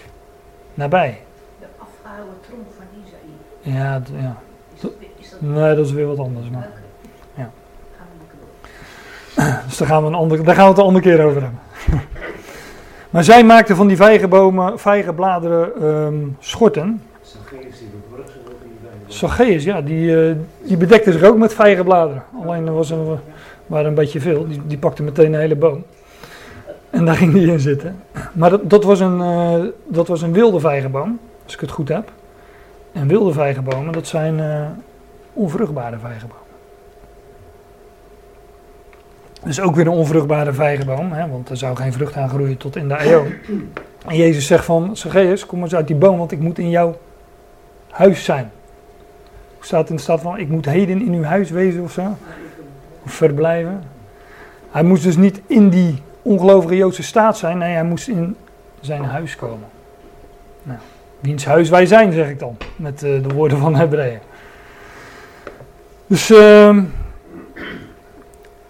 nabij.
De afgehouden trom van Isaïe.
Ja, ja.
Is dat, is dat
nee, dat is weer wat anders. Maar.
Oké.
Ja.
Gaan we lekker door.
Dus daar gaan, we een ander, daar gaan we het een andere keer over hebben. maar zij maakten van die vijgenbomen, vijgenbladeren ehm, schorten.
Zacchaeus,
ja, die, eh, die bedekte zich ook met vijgenbladeren. Alleen er was een, waren een beetje veel. Die, die pakte meteen een hele boom. En daar ging die in zitten. Maar dat, dat, was een, eh, dat was een wilde vijgenboom, als ik het goed heb. En wilde vijgenbomen, dat zijn eh, onvruchtbare vijgenbomen. Dus ook weer een onvruchtbare vijgenboom, hè, want er zou geen vrucht aan groeien tot in de eeuw. En Jezus zegt van, Zacchaeus, kom eens uit die boom, want ik moet in jouw huis zijn. Hoe staat in de staat van, ik moet heden in uw huis wezen of zo? Of verblijven. Hij moest dus niet in die ongelovige Joodse staat zijn, nee, hij moest in zijn huis komen. Nou, wiens huis wij zijn, zeg ik dan, met eh, de woorden van Hebreeën. Dus, ehm,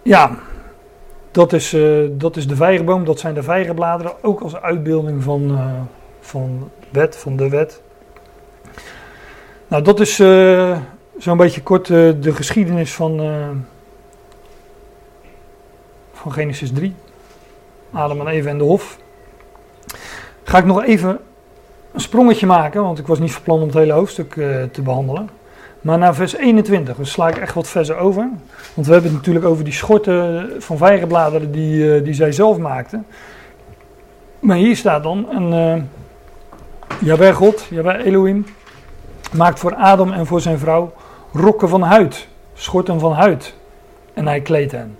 ja, dat is, eh, dat is de vijgenboom, dat zijn de vijgenbladeren, ook als uitbeelding van, eh, van wet, van de wet. Nou, dat is eh, zo'n beetje kort de geschiedenis van, van Genesis 3. Adam en Eva en de Hof. Ga ik nog even een sprongetje maken, want ik was niet van plan om het hele hoofdstuk te behandelen. Maar naar vers 21, dus sla ik echt wat versen over. Want we hebben het natuurlijk over die schorten van vijgenbladeren die, eh, die zij zelf maakten. Maar hier staat dan, en, eh Jawel God, Jawel Elohim, maakt voor Adam en voor zijn vrouw rokken van huid, schorten van huid. En hij kleedt hen.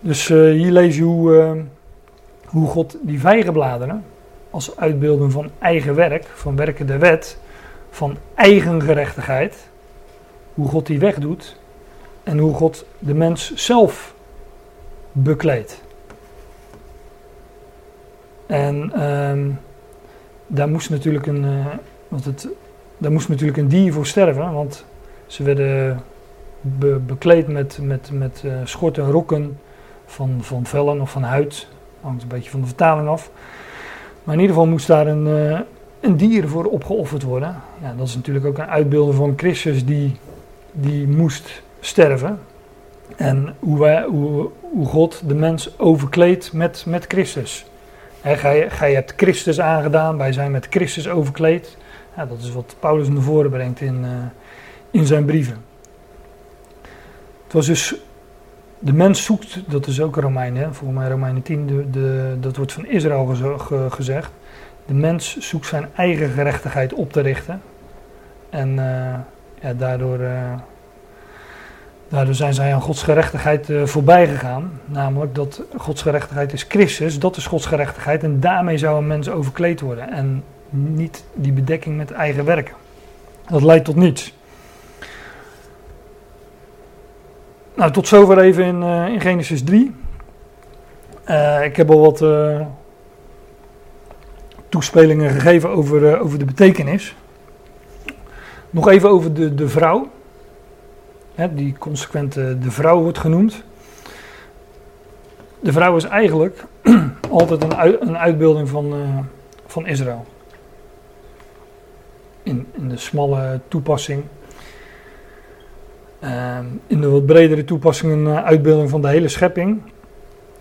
Dus eh, hier lees je hoe, hoe God die vijgenbladeren, als uitbeelding van eigen werk, van werken der wet, van eigen gerechtigheid, hoe God die wegdoet en hoe God de mens zelf bekleedt. En ehm, daar moest natuurlijk een, eh, want het, daar moest natuurlijk een dier voor sterven, want ze werden be- bekleed met, met, met eh, schorten en rokken van, van vellen of van huid. Hangt een beetje van de vertaling af. Maar in ieder geval moest daar een, eh, een dier voor opgeofferd worden. Ja, dat is natuurlijk ook een uitbeelding van Christus die, die moest sterven. En hoe, wij, hoe, hoe God de mens overkleedt met, met Christus. Hè, gij, hebt Christus aangedaan, wij zijn met Christus overkleed. Ja, dat is wat Paulus naar voren brengt in, eh, in zijn brieven. Het was dus, de mens zoekt, dat is ook Romeinen, volgens mij Romeinen 10, de, dat wordt van Israël geze- ge- gezegd. De mens zoekt zijn eigen gerechtigheid op te richten. En eh, ja, daardoor, eh, daardoor zijn zij aan Gods gerechtigheid eh, voorbij gegaan. Namelijk dat Gods gerechtigheid is Christus, dat is Gods gerechtigheid. En daarmee zou een mens overkleed worden. En niet die bedekking met eigen werken. Dat leidt tot niets. Nou, tot zover even in, in Genesis 3. Eh, ik heb al wat toespelingen gegeven over, eh, over de betekenis. Nog even over de, de vrouw. Hè, die consequent de vrouw wordt genoemd. de vrouw is eigenlijk altijd een, uit- een uitbeelding van, eh, van Israël. In, in de smalle toepassing. Ehm, in de wat bredere toepassing een eh, uitbeelding van de hele schepping.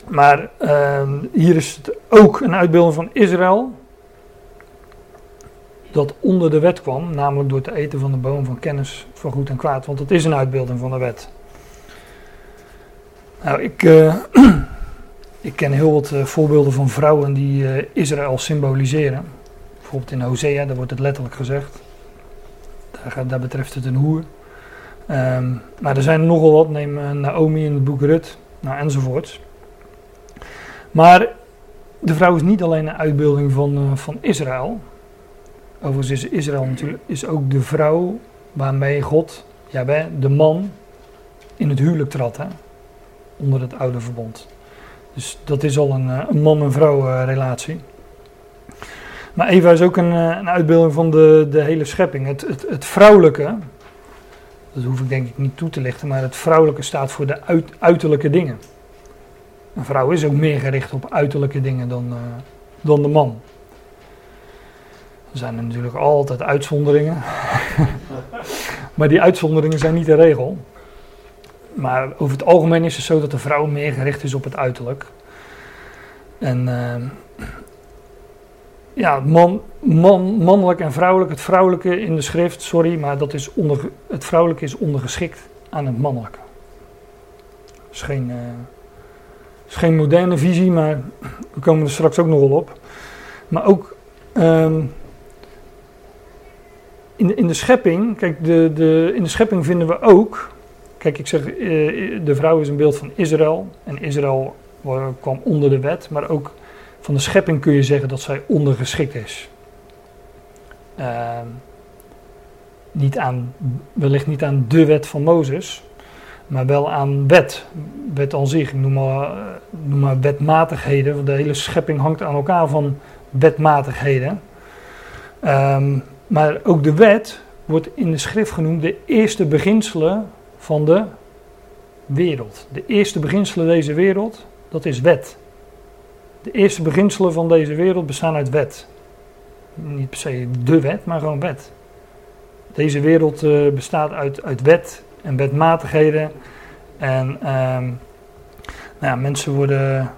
Maar ehm, hier is het ook een uitbeelding van Israël. Dat onder de wet kwam, namelijk door te eten van de boom van kennis van goed en kwaad. Want het is een uitbeelding van de wet. Nou, ik, eh, ik ken heel wat eh, voorbeelden van vrouwen die eh, Israël symboliseren. Bijvoorbeeld in Hosea, daar wordt het letterlijk gezegd. Daar, daar betreft het een hoer. Ehm, maar er zijn nogal wat, neem Naomi in het boek Rut, nou, enzovoorts. Maar de vrouw is niet alleen een uitbeelding van, van Israël. Overigens is Israël natuurlijk is ook de vrouw waarmee God, Jaweh, de man, in het huwelijk trad. Hè? Onder het oude verbond. Dus dat is al een, eh, een man- en vrouw eh, relatie. Maar Eva is ook een, eh, een uitbeelding van de, de hele schepping. Het, het, het vrouwelijke, dat hoef ik denk ik niet toe te lichten, maar het vrouwelijke staat voor de uit- uiterlijke dingen. Een vrouw is ook meer gericht op uiterlijke dingen dan, eh, dan de man. Er zijn er natuurlijk altijd uitzonderingen. maar die uitzonderingen zijn niet de regel. Maar over het algemeen is het zo dat de vrouw meer gericht is op het uiterlijk. En eh, ja, man, man, mannelijk en vrouwelijk. Het vrouwelijke in de schrift, sorry, maar dat is onder, het vrouwelijke is ondergeschikt aan het mannelijke. Dat is geen, eh, is geen moderne visie, maar we komen er straks ook nog wel op. Maar ook ehm, in, in de schepping, kijk, de, de, in de schepping vinden we ook. Kijk, ik zeg, eh, de vrouw is een beeld van Israël. En Israël eh, kwam onder de wet, maar ook van de schepping kun je zeggen dat zij ondergeschikt is. Ehm, niet aan, wellicht niet aan de wet van Mozes, maar wel aan wet. Wet aan zich, noem maar, noem maar wetmatigheden. Want de hele schepping hangt aan elkaar van wetmatigheden. Ehm, maar ook de wet wordt in de schrift genoemd de eerste beginselen van de wereld. De eerste beginselen deze wereld, dat is wet. De eerste beginselen van deze wereld bestaan uit wet. Niet per se de wet, maar gewoon wet. Deze wereld eh, bestaat uit, uit wet en wetmatigheden. En ehm, nou ja, mensen worden,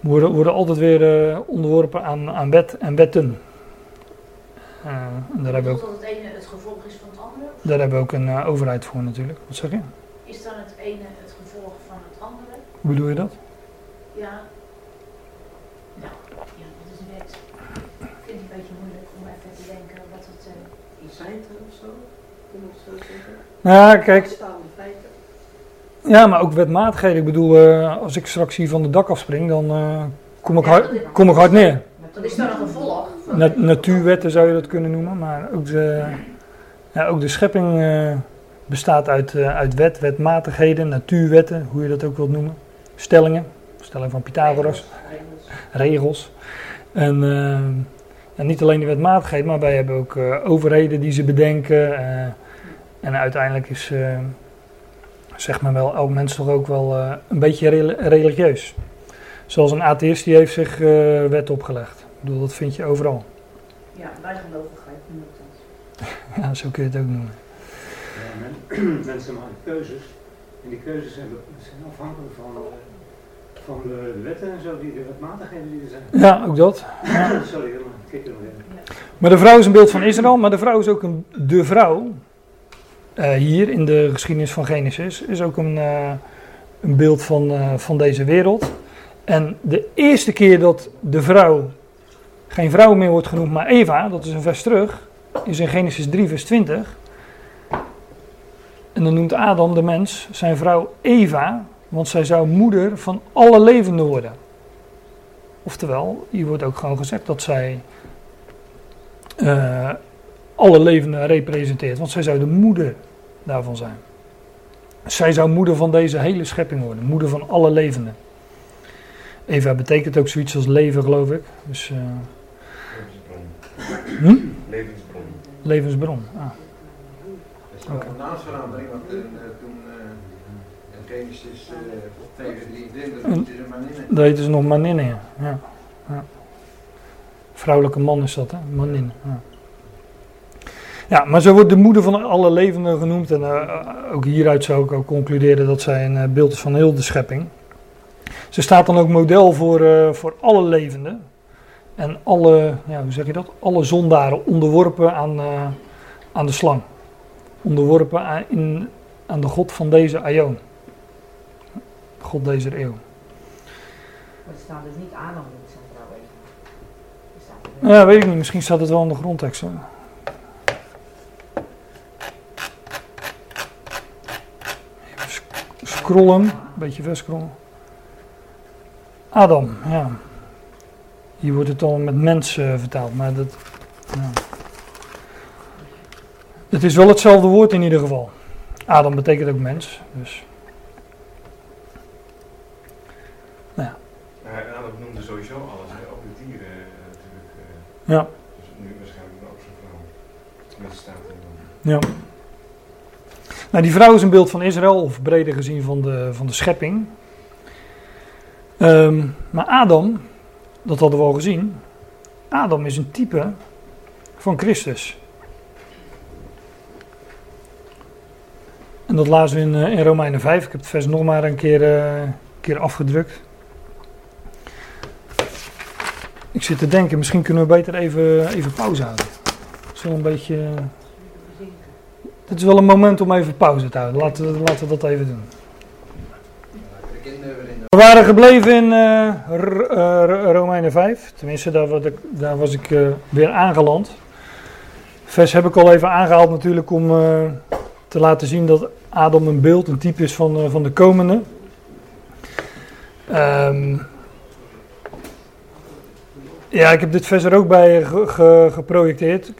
worden, worden altijd weer eh, onderworpen aan, aan wet en wetten. Eh, en daar hebben we ook,
dat het ene het gevolg is van het andere?
Daar hebben we ook een eh, overheid voor natuurlijk. Wat zeg je?
Is dan het ene het gevolg van het andere?
Hoe bedoel je dat?
Ja. Nou, ja, dat is wet. Ik vind het een beetje moeilijk om even te denken wat het... eh,
Iets zijn er of zo? Kunnen we het zo zeggen?
Nou ja, kijk,
feiten.
ja, maar ook wetmatigheden. Ik bedoel, eh, als ik straks hier van de dak afspring, dan eh, kom, ik hard, kom ik hard neer.
Dat is dan een gevolg
natuurwetten zou je dat kunnen noemen, maar ook de, ja, ook de schepping eh, bestaat uit, eh, uit wet, wetmatigheden, natuurwetten, hoe je dat ook wilt noemen. Stellingen, stelling van Pythagoras,
Regels.
regels. En eh, ja, niet alleen de wetmatigheden, maar wij hebben ook overheden die ze bedenken. en uiteindelijk is, zeg maar wel, elk mens toch ook wel een beetje rel- religieus. Zoals een atheïst, die heeft zich wet opgelegd. Bedoel, dat vind je overal.
Ja, bijgelovigheid noem ik dat.
Ja, zo kun je het ook noemen.
Ja, men- mensen maken keuzes. En die keuzes zijn, zijn afhankelijk van, eh, van de, de wetten en zo, die, de wetmatigheden die er zijn.
Ja, ook dat.
Sorry, helemaal. Kijk er nog even.
Maar de vrouw is een beeld van Israël, maar de vrouw is ook een, de vrouw. eh, hier in de geschiedenis van Genesis is ook een, eh, een beeld van, eh, van deze wereld. En de eerste keer dat de vrouw geen vrouw meer wordt genoemd, maar Eva, dat is een vers terug, is in Genesis 3, vers 20. En dan noemt Adam, de mens, zijn vrouw Eva, want zij zou moeder van alle levenden worden. Oftewel, hier wordt ook gewoon gezegd dat zij eh, alle levenden representeert, want zij zou de moeder daarvan zijn. Zij zou moeder van deze hele schepping worden, moeder van alle levenden. Eva betekent ook zoiets als leven, geloof ik. Dus eh. Hm?
Levensbron.
levensbron. Ah.
Er is wel
Oké.
een naamsverandering, want eh, eh, toen eh, Genesis uh, 9, 23, dat is een maninne.
Dat heet dus nog maninne, ja. ja. ja. Vrouwelijke man is dat, hè? Maninne. Ja. ja, maar zo wordt de moeder van alle levenden genoemd. En uh, ook hieruit zou ik ook concluderen dat zij een uh, beeld is van heel de schepping. Ze staat dan ook model voor, uh, voor alle levenden. En alle, ja, hoe zeg je dat? Alle zondaren onderworpen aan, aan de slang. Onderworpen aan, in, aan de God van deze aion. God deze eeuw.
Maar er staat dus niet Adam in centraal
even. Ja, weet ik niet. Misschien staat het wel in de grondtekst. Hoor. Even scrollen. Een beetje verscrollen. Adam, ja. Hier wordt het dan met mens uh, vertaald, maar dat. Ja. Het is wel hetzelfde woord in ieder geval. Adam betekent ook mens, dus.
Nou ja. Adam noemde sowieso alles, hè? ook de dieren uh, natuurlijk.
ja.
Dus nu waarschijnlijk ook zijn vrouw. Staat
Ja. Nou, die vrouw is een beeld van Israël, of breder gezien van de, van de schepping. Um, maar Adam, dat hadden we al gezien. Adam is een type van Christus. En dat lazen we in, uh, in Romeinen 5. Ik heb het vers nog maar een keer, uh, keer afgedrukt. Ik zit te denken, misschien kunnen we beter even, even pauze houden. Het is wel een beetje. Het is wel een moment om even pauze te houden. Laten laten we dat even doen. We waren gebleven in uh, Romeinen 5. Tenminste, daar, was ik, daar was ik uh, weer aangeland. Vers heb ik al even aangehaald natuurlijk om te laten zien dat Adam een beeld, een type is van, van de komende. Um, ja, ik heb dit vers er ook bij ge, ge, geprojecteerd.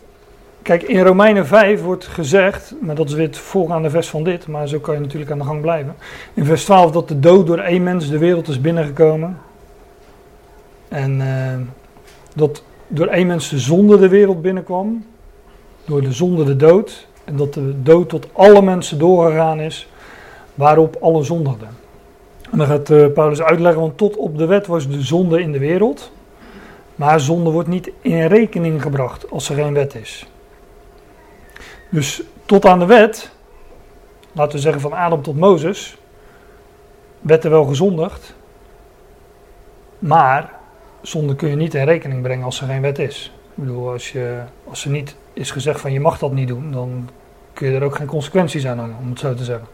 Kijk, in Romeinen 5 wordt gezegd, maar dat is weer het voorgaande vers van dit, maar zo kan je natuurlijk aan de gang blijven. In vers 12 dat de dood door één mens de wereld is binnengekomen. En uh, dat door één mens de zonde de wereld binnenkwam. Door de zonde de dood. En dat de dood tot alle mensen doorgegaan is, waarop alle zondigden. En dan gaat uh, Paulus uitleggen, want tot op de wet was de zonde in de wereld. Maar zonde wordt niet in rekening gebracht als er geen wet is. Dus tot aan de wet, laten we zeggen van Adam tot Mozes, werd er wel gezondigd. Maar zonde kun je niet in rekening brengen als er geen wet is. Ik bedoel, als, je, als er niet is gezegd van je mag dat niet doen, dan kun je er ook geen consequenties aan hangen, om het zo te zeggen.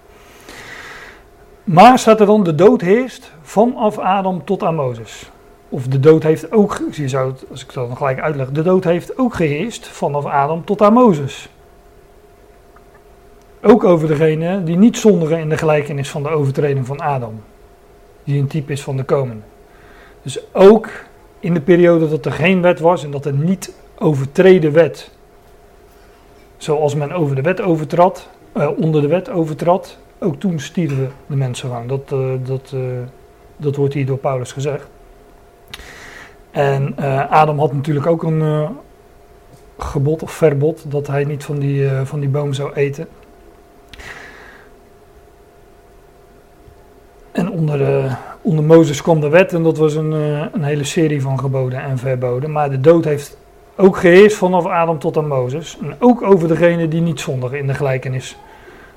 Maar staat er dan, de dood heerst vanaf Adam tot aan Mozes. Of de dood heeft ook, je zou het, als ik dat dan gelijk uitleg, de dood heeft ook geheerst vanaf Adam tot aan Mozes. Ook over degene die niet zondigen in de gelijkenis van de overtreding van Adam. Die een type is van de komende. Dus ook in de periode dat er geen wet was en dat er niet overtreden werd. Zoals men over de wet overtrad, uh, onder de wet overtrad, ook toen stierven de mensen gewoon. Dat, uh, dat, uh, dat wordt hier door Paulus gezegd. En Adam had natuurlijk ook een gebod of verbod dat hij niet van die, van die boom zou eten. En onder, uh, onder Mozes kwam de wet en dat was een, uh, een hele serie van geboden en verboden. Maar de dood heeft ook geheerst vanaf Adam tot aan Mozes. En ook over degene die niet zondigen in de gelijkenis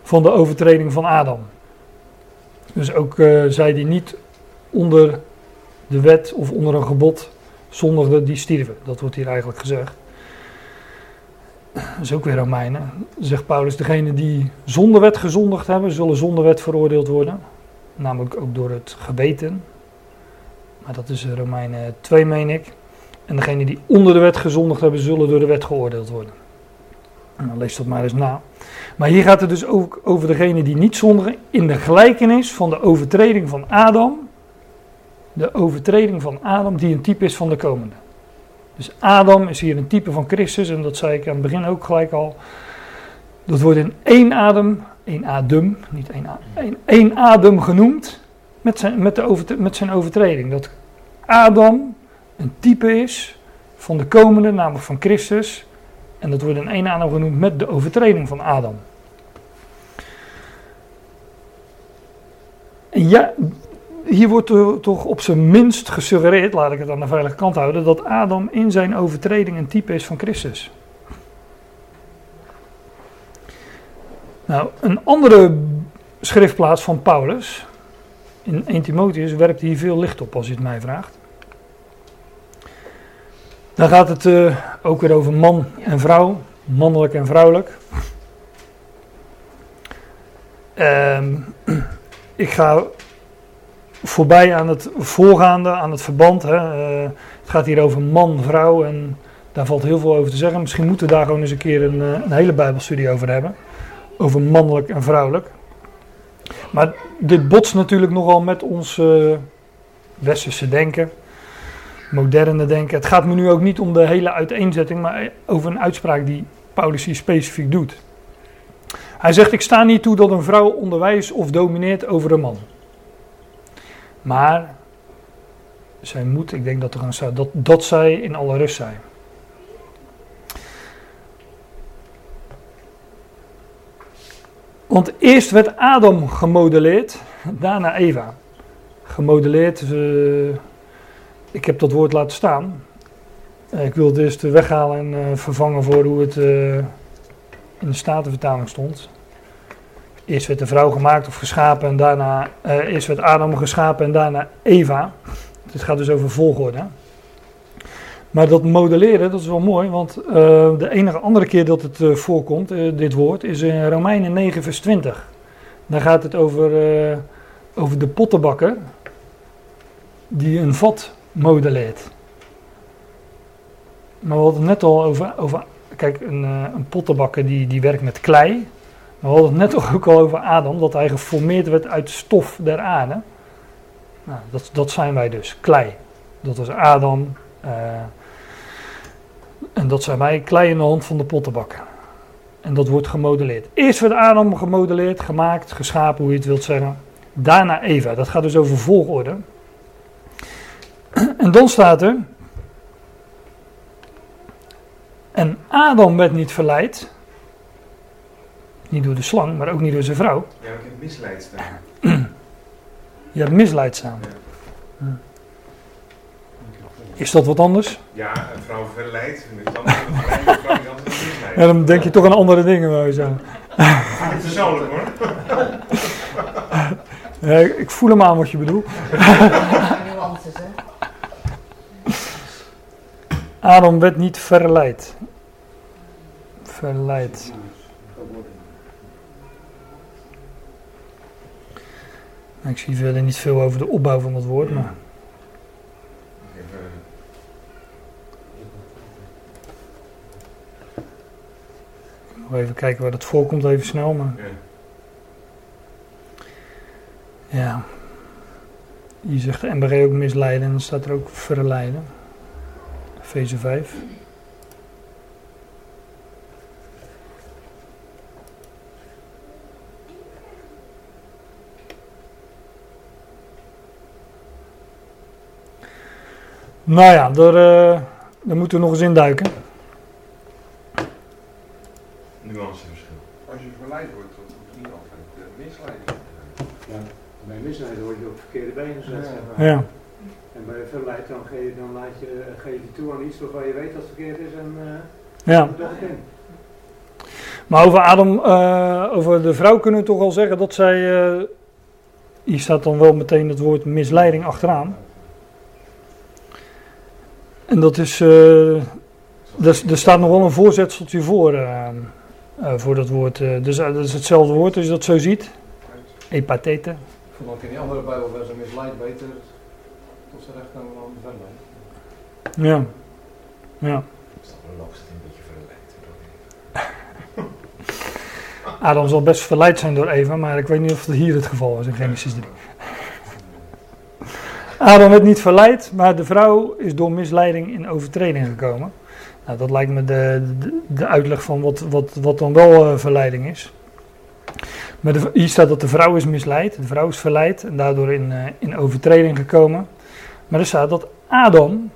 van de overtreding van Adam. Dus ook uh, zij die niet onder de wet of onder een gebod zondigden, die stierven. Dat wordt hier eigenlijk gezegd. Dat is ook weer Romeinen. Zegt Paulus, degene die zonder wet gezondigd hebben, zullen zonder wet veroordeeld worden. Namelijk ook door het geweten. Maar dat is Romeinen 2, meen ik. En degenen die onder de wet gezondigd hebben, zullen door de wet geoordeeld worden. En dan lees dat maar eens na. Maar hier gaat het dus ook over degenen die niet zondigen in de gelijkenis van de overtreding van Adam. De overtreding van Adam die een type is van de komende. Dus Adam is hier een type van Christus en dat zei ik aan het begin ook gelijk al. Dat wordt in één adem één adem, niet één, één, één adem genoemd met zijn, met, de over, met zijn overtreding. Dat Adam een type is van de komende, namelijk van Christus. En dat wordt in één adem genoemd met de overtreding van Adam. ja, hier wordt er toch op zijn minst gesuggereerd, laat ik het aan de veilige kant houden, dat Adam in zijn overtreding een type is van Christus. Nou, een andere schriftplaats van Paulus, in 1 Timotheus, werpt hier veel licht op als je het mij vraagt. Dan gaat het eh, ook weer over man en vrouw, mannelijk en vrouwelijk. Ehm, ik ga voorbij aan het voorgaande, aan het verband. Hè. Eh, het gaat hier over man, vrouw en daar valt heel veel over te zeggen. Misschien moeten we daar gewoon eens een keer een, eh, een hele Bijbelstudie over hebben. Over mannelijk en vrouwelijk. Maar dit botst natuurlijk nogal met ons uh, westerse denken, moderne denken. Het gaat me nu ook niet om de hele uiteenzetting, maar over een uitspraak die Paulus hier specifiek doet. Hij zegt: Ik sta niet toe dat een vrouw onderwijst of domineert over een man. Maar zij moet, ik denk dat er staat, dat, dat zij in alle rust zijn. Want eerst werd Adam gemodelleerd, daarna Eva. Gemodelleerd, uh, ik heb dat woord laten staan. Uh, ik wil het eerst weghalen en uh, vervangen voor hoe het in de Statenvertaling stond. Eerst werd de vrouw gemaakt of geschapen en daarna, eerst werd Adam geschapen en daarna Eva. Het gaat dus over volgorde. Maar dat modelleren, dat is wel mooi, want uh, de enige andere keer dat het uh, voorkomt, dit woord, is in Romeinen 9 vers 20. Daar gaat het over, over de pottenbakker die een vat modelleert. Maar we hadden het net al over, over kijk, een, een pottenbakker die, die werkt met klei. We hadden het net ook al over Adam, dat hij geformeerd werd uit stof der aarde. Nou, dat, dat zijn wij dus, klei. Dat was Adam. En dat zijn wij, klei in de hand van de pottenbakker. En dat wordt gemodelleerd. Eerst werd Adam gemodelleerd, gemaakt, geschapen, hoe je het wilt zeggen. Daarna Eva. Dat gaat dus over volgorde. En dan staat er. En Adam werd niet verleid, niet door de slang, maar ook niet door zijn vrouw.
Ja, ik heb misleid staan.
Je hebt misleidzaam. Ja. Is dat wat anders?
Ja, een vrouw verleidt. Vrouw altijd misleidt.
Ja, dan denk je toch aan andere dingen, wou je zeggen.
Niet persoonlijk hoor.
Ik voel hem aan wat je bedoelt. Adam werd niet verleid. Verleid. Ik zie verder niet veel over de opbouw van dat woord, maar. Nog even kijken waar dat voorkomt, even snel. Maar... Ja. Hier zegt de MBG ook misleiden en dan staat er ook verleiden. Feze 5. Nou ja, daar, uh, daar moeten we nog eens in duiken.
Nuanceverschil.
Als je verleid wordt tot niet altijd uh, misleiding.
Ja, bij misleiden word je op verkeerde benen gezet.
Ja.
zeg maar.
Ja.
En bij verleid dan, geef, dan laat je, geef je toe aan iets waarvan je weet dat het verkeerd is en uh,
ja.
dat het in.
Maar over Adam, uh, over de vrouw kunnen we toch al zeggen dat zij. Uh, hier staat dan wel meteen het woord misleiding achteraan. En dat is. Uh, er, er staat nog wel een voorzetseltje voor. Voor dat woord. dus dat is hetzelfde woord als je dat zo ziet. Epatete.
Ik vond ook in die andere Bijbelversen misleid beter tot zijn recht komen dan verleid.
Ja. Ja.
Is?
Adam zal best verleid zijn door Eva, maar ik weet niet of dat hier het geval is in Genesis 3. Adam werd niet verleid, maar de vrouw is door misleiding in overtreding gekomen. Nou, dat lijkt me de, de, de uitleg van wat, wat, wat dan wel uh, verleiding is. Maar de, hier staat dat de vrouw is misleid, de vrouw is verleid en daardoor in, uh, in overtreding gekomen. Maar er staat dat Adam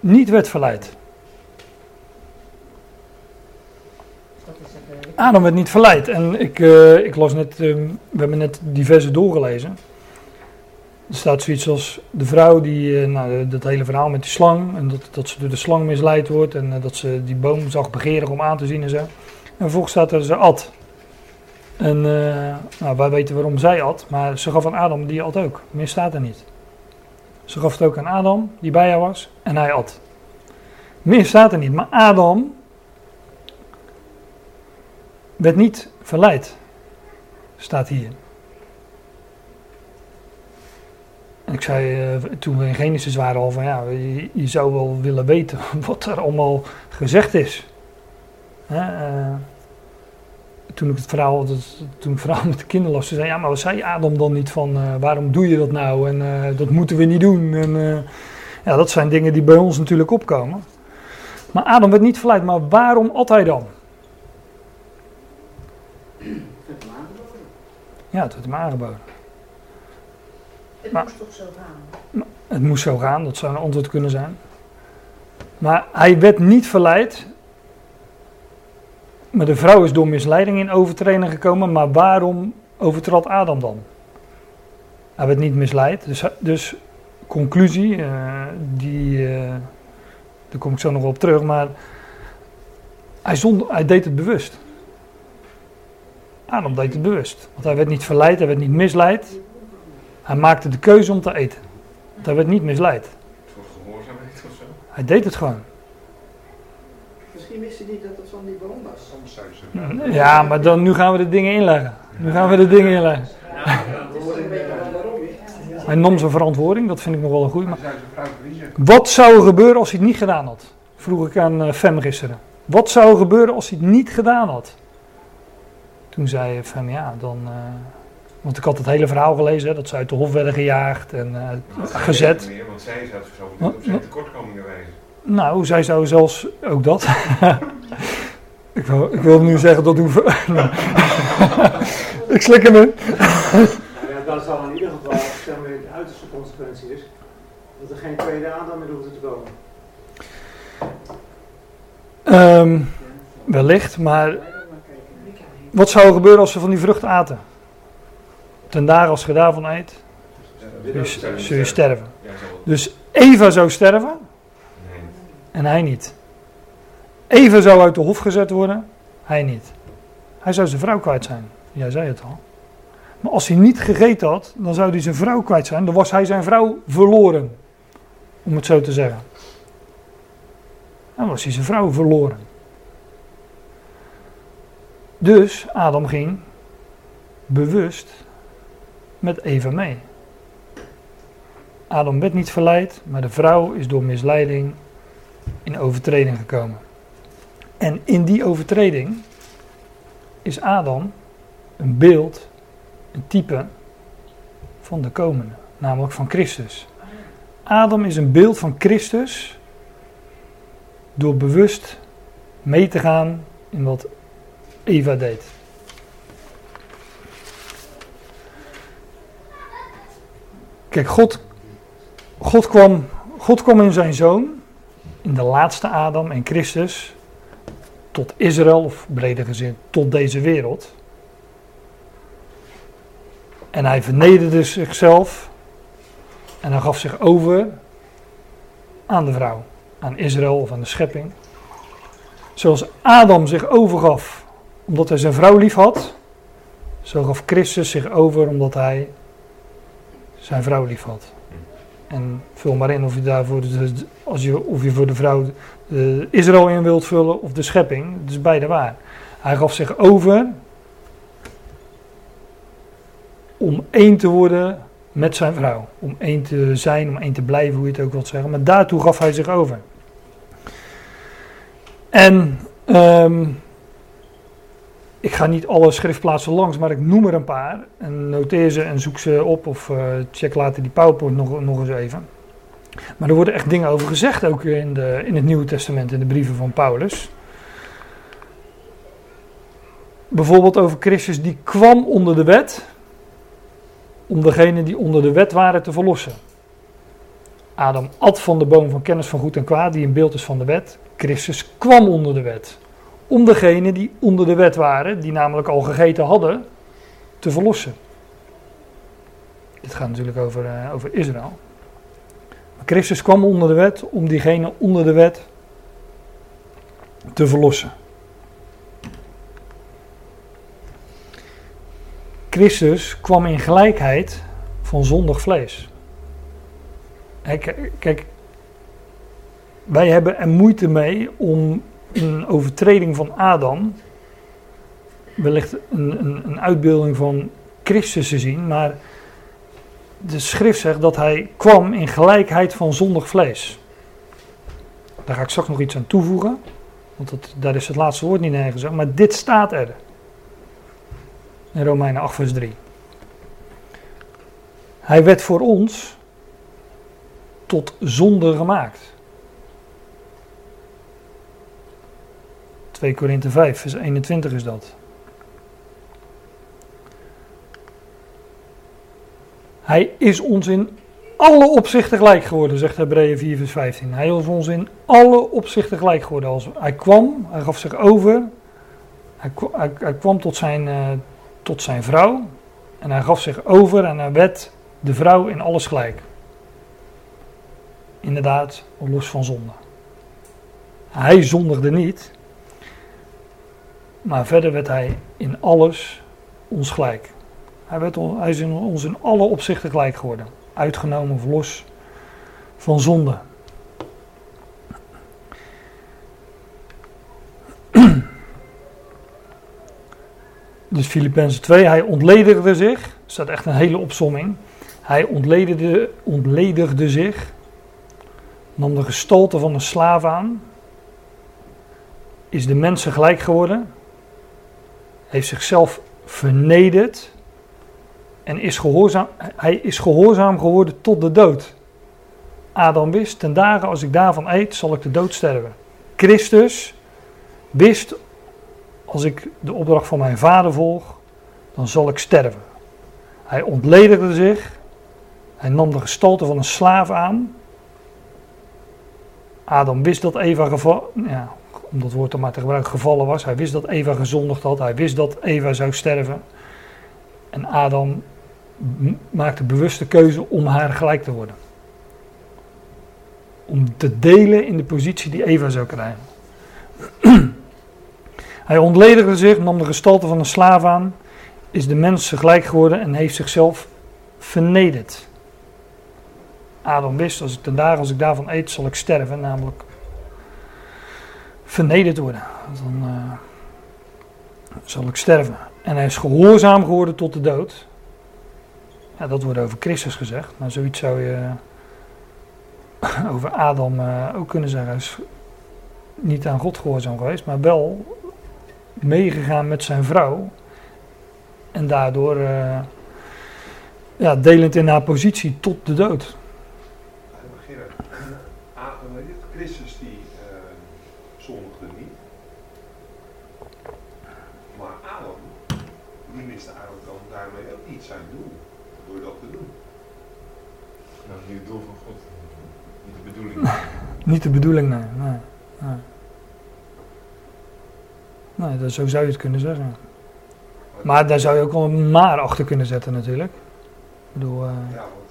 niet werd verleid.
De
Adam werd niet verleid. En ik, eh, ik las net, eh, we hebben net diverse doorgelezen. Er staat zoiets als de vrouw die, eh, nou, dat hele verhaal met die slang. En dat, dat ze door de slang misleid wordt. En eh, dat ze die boom zag begeerig om aan te zien en zo. En vervolgens staat er ze at. En eh, nou, wij weten waarom zij at. Maar ze gaf aan Adam, die at ook. Meer staat er niet. Ze gaf het ook aan Adam, die bij haar was. En hij at. Meer staat er niet. Maar Adam werd niet verleid. Staat hier. En ik zei eh, toen we in Genesis waren al van ja, je, je zou wel willen weten wat er allemaal gezegd is. Hè, eh, toen ik het verhaal, dat, toen ik verhaal met de kinderen las, ze zei ja, maar wat zei Adam dan niet van eh, waarom doe je dat nou en dat moeten we niet doen. En, ja, dat zijn dingen die bij ons natuurlijk opkomen. Maar Adam werd niet verleid, maar waarom at hij dan?
Het werd hem aangeboden.
Ja, het werd hem aangeboden.
Het
Maar-
moest toch zo gaan.
Het moest zo gaan, dat zou een antwoord kunnen zijn. Maar hij werd niet verleid. Maar de vrouw is door misleiding in overtreding gekomen. Maar waarom overtrad Adam dan? Hij werd niet misleid. Dus, dus conclusie, eh, die, eh, daar kom ik zo nog wel op terug. Maar hij, zond, hij deed het bewust. Adam deed het bewust. Want hij werd niet verleid, hij werd niet misleid. Hij maakte de keuze om te eten. Want hij werd niet misleid.
Voor gehoorzaamheid of zo.
Hij deed het gewoon.
Misschien wist hij niet dat het van die boom was.
Soms zou je ze
Ja, maar dan, nu gaan we de dingen inleggen. Nu gaan we de dingen inleggen. Hij nam zijn verantwoording, dat vind ik nog wel een goeie. Maar
zijn
wat zou er gebeuren als hij het niet gedaan had? Vroeg ik aan eh, Fem gisteren. Wat zou er gebeuren als hij het niet gedaan had? Toen zei Fem, ja, dan... eh, want ik had het hele verhaal gelezen, hè, dat ze uit de hof werden gejaagd en eh, gezet.
Meer, want zij zou zo op zijn tekortkomingen wijzen.
Nou, zij zou zelfs ook dat. ik, wil, ik wil nu zeggen dat hoeven. ik slik hem in.
Nou ja, dat zal in ieder geval, zeg maar, de uiterste consequentie is, dat er geen tweede Adam meer hoeft te komen.
Ehm, wellicht, maar wat zou er gebeuren als ze van die vrucht aten? Ten dagen als je daarvan eet, zul je, sterven. Dus Eva zou sterven en hij niet. Eva zou uit de hof gezet worden, hij niet. Hij zou zijn vrouw kwijt zijn. Jij zei het al. Maar als hij niet gegeten had, dan zou hij zijn vrouw kwijt zijn. Dan was hij zijn vrouw verloren. Om het zo te zeggen. Dan was hij zijn vrouw verloren. Dus Adam ging bewust met Eva mee. Adam werd niet verleid, maar de vrouw is door misleiding in overtreding gekomen. En in die overtreding is Adam een beeld, een type van de komende, namelijk van Christus. Adam is een beeld van Christus door bewust mee te gaan in wat Eva deed. Kijk, God, God, kwam, God kwam in zijn zoon, in de laatste Adam en Christus, tot Israël, of breder gezin, tot deze wereld. En hij vernederde zichzelf en hij gaf zich over aan de vrouw, aan Israël of aan de schepping. Zoals Adam zich overgaf omdat hij zijn vrouw lief had, zo gaf Christus zich over omdat hij zijn vrouw lief had. En vul maar in of je daarvoor, als je, of je voor de vrouw de Israël in wilt vullen of de schepping. Het is beide waar. Hij gaf zich over om één te worden met zijn vrouw. Om één te zijn, om één te blijven, hoe je het ook wilt zeggen. Maar daartoe gaf hij zich over. En ehm, ik ga niet alle schriftplaatsen langs, maar ik noem er een paar. En noteer ze en zoek ze op of eh, check later die PowerPoint nog, nog eens even. Maar er worden echt dingen over gezegd, ook in, de, in het Nieuwe Testament, in de brieven van Paulus. Bijvoorbeeld over Christus die kwam onder de wet, om degenen die onder de wet waren te verlossen. Adam at van de boom van kennis van goed en kwaad, die een beeld is van de wet. Christus kwam onder de wet, om degenen die onder de wet waren, die namelijk al gegeten hadden, te verlossen. Dit gaat natuurlijk over, uh, over Israël. Maar Christus kwam onder de wet om diegenen onder de wet te verlossen. Christus kwam in gelijkheid van zondig vlees. Kijk, wij hebben er moeite mee om een overtreding van Adam, wellicht een, een, een uitbeelding van Christus te zien, maar de schrift zegt dat hij kwam in gelijkheid van zondig vlees. Daar ga ik straks nog iets aan toevoegen, want dat, daar is het laatste woord niet nergens gezegd, maar dit staat er. In Romeinen 8 vers 3. Hij werd voor ons tot zonde gemaakt. 2 Korinthe 5, vers 21 is dat. Hij is ons in alle opzichten gelijk geworden, zegt Hebreeën 4, vers 15. Hij is ons in alle opzichten gelijk geworden. Als hij kwam, hij gaf zich over. Hij, kwam tot zijn, uh, tot zijn vrouw. En hij gaf zich over en hij werd de vrouw in alles gelijk. Inderdaad, los van zonde. Hij zondigde niet, maar verder werd hij in alles ons gelijk. Hij, werd, is ons in alle opzichten gelijk geworden. Uitgenomen of los van zonde. Dus Filippenzen 2, hij ontledigde zich. Er staat echt een hele opsomming. Hij ontledigde, ontledigde zich. Nam de gestalte van een slaaf aan. Is de mensen gelijk geworden heeft zichzelf vernederd en is gehoorzaam, hij is gehoorzaam geworden tot de dood. Adam wist, ten dagen als ik daarvan eet, zal ik de dood sterven. Christus wist, als ik de opdracht van mijn vader volg, dan zal ik sterven. Hij ontledigde zich, hij nam de gestalte van een slaaf aan. Adam wist dat Eva geval, ja, om dat woord dan maar te gebruiken, gevallen was. Hij wist dat Eva gezondigd had. Hij wist dat Eva zou sterven. En Adam maakte bewuste keuze om haar gelijk te worden. Om te delen in de positie die Eva zou krijgen. Hij ontledigde zich, nam de gestalte van een slaaf aan, is de mens gelijk geworden en heeft zichzelf vernederd. Adam wist, als ik dagen als ik daarvan eet, zal ik sterven, namelijk vernederd worden. Dan uh, zal ik sterven. En hij is gehoorzaam geworden tot de dood. Ja, dat wordt over Christus gezegd. Maar zoiets zou je over Adam uh, ook kunnen zeggen. Hij is niet aan God gehoorzaam geweest, maar wel meegegaan met zijn vrouw. En daardoor ja, delend in haar positie tot de dood. Niet de bedoeling, nee. nee, nee. nee dat, zo zou je het kunnen zeggen. Maar daar zou je ook wel een maar achter kunnen zetten natuurlijk. Ik bedoel, uh...
Ja, want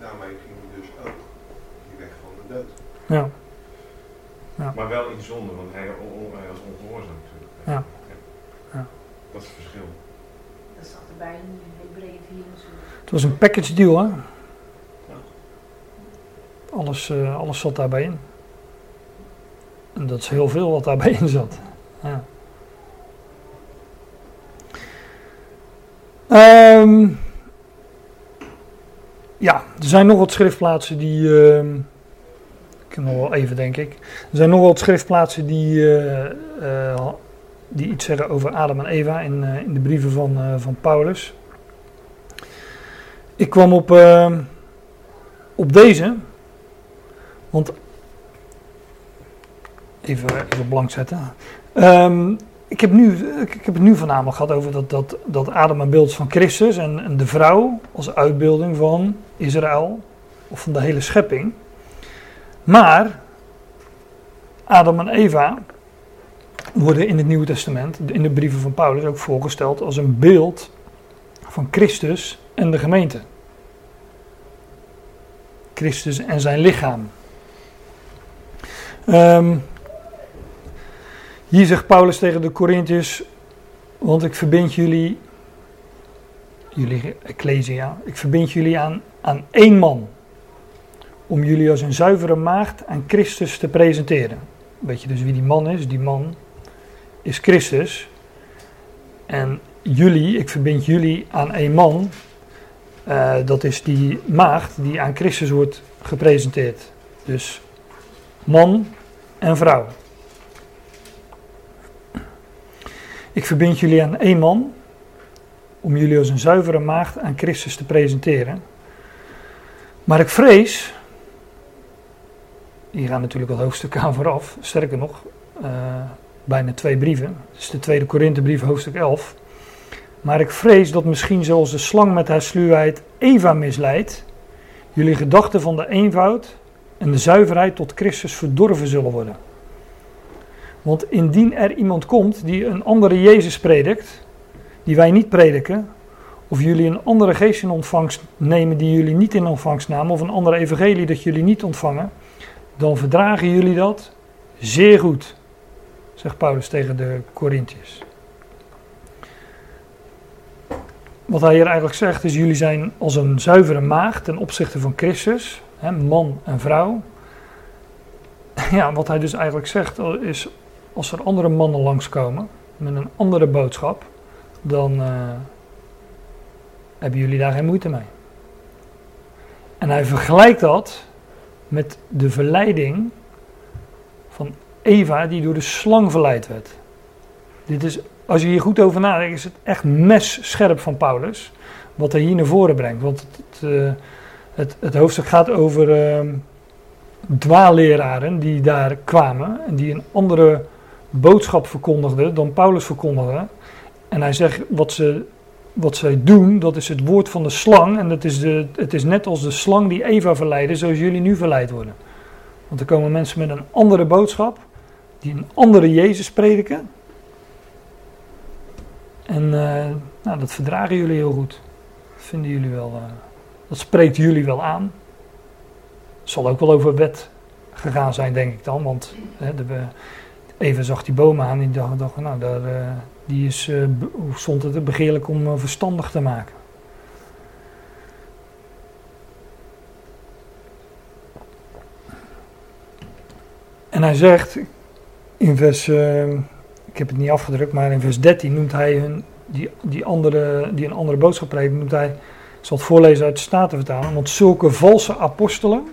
daarmee ging hij dus ook die weg van de dood.
Ja. ja.
Maar wel in zonde, want hij, hij was ongehoorzaam natuurlijk.
Ja. ja.
Dat is het verschil.
Dat zat erbij in Hebreeën 4
Het was een package deal, hè? Alles, uh, alles zat daarbij in. En dat is heel veel wat daarbij in zat. Ja. Um, ja, er zijn nog wat schriftplaatsen die. Uh, ik kan nog wel even, denk ik. Er zijn nog wat schriftplaatsen die, uh, die iets zeggen over Adam en Eva in, in de brieven van, van Paulus. Ik kwam op, ehm, op deze. Want, even, blank zetten. Um, ik, heb nu, ik, heb het nu voornamelijk gehad over dat, dat, dat Adam een beeld van Christus en, en de vrouw als uitbeelding van Israël of van de hele schepping. Maar Adam en Eva worden in het Nieuwe Testament, in de brieven van Paulus, ook voorgesteld als een beeld van Christus en de gemeente. Christus en zijn lichaam. Ehm, hier zegt Paulus tegen de Corinthiërs, want ik verbind jullie, jullie ecclesia, ik verbind jullie aan, aan één man, om jullie als een zuivere maagd aan Christus te presenteren. Weet je dus wie die man is? Die man is Christus. En jullie, ik verbind jullie aan één man, uh, dat is die maagd die aan Christus wordt gepresenteerd. Dus man en vrouw. Ik verbind jullie aan één man om jullie als een zuivere maagd aan Christus te presenteren. Maar ik vrees, hier gaan natuurlijk al hoofdstuk aan vooraf, sterker nog, uh, bijna twee brieven. Het is de tweede Korinthebrief, hoofdstuk 11. Maar ik vrees dat misschien zoals de slang met haar sluwheid Eva misleidt, jullie gedachten van de eenvoud en de zuiverheid tot Christus verdorven zullen worden. Want indien er iemand komt die een andere Jezus predikt, die wij niet prediken, of jullie een andere geest in ontvangst nemen die jullie niet in ontvangst namen, of een andere evangelie dat jullie niet ontvangen, dan verdragen jullie dat zeer goed, zegt Paulus tegen de Corinthiërs. Wat hij hier eigenlijk zegt is, jullie zijn als een zuivere maagd ten opzichte van Christus, man en vrouw. Ja, wat hij dus eigenlijk zegt is, als er andere mannen langskomen met een andere boodschap, dan uh, hebben jullie daar geen moeite mee. En hij vergelijkt dat met de verleiding van Eva die door de slang verleid werd. Dit is, als je hier goed over nadenkt, is het echt messcherp van Paulus wat hij hier naar voren brengt. Want het, uh, het, het hoofdstuk gaat over dwaalleraren die daar kwamen en die een andere boodschap verkondigden dan Paulus verkondigde. En hij zegt wat ze, wat zij doen, dat is het woord van de slang. En dat is de, het is net als de slang die Eva verleidde, zoals jullie nu verleid worden. Want er komen mensen met een andere boodschap, die een andere Jezus prediken. En uh, nou, dat verdragen jullie heel goed. Dat vinden jullie wel. Uh, dat spreekt jullie wel aan. Het zal ook wel over wet gegaan zijn, denk ik dan. Want hè, de, Eva zag die bomen aan en dacht, dacht nou, daar, uh, die is, uh, stond het begeerlijk om uh, verstandig te maken. En hij zegt in vers, ik heb het niet afgedrukt, maar in vers 13 noemt hij hun, die, die, andere, die een andere boodschap predikt, noemt hij, zal het voorlezen uit de Statenvertaling, want zulke valse apostelen,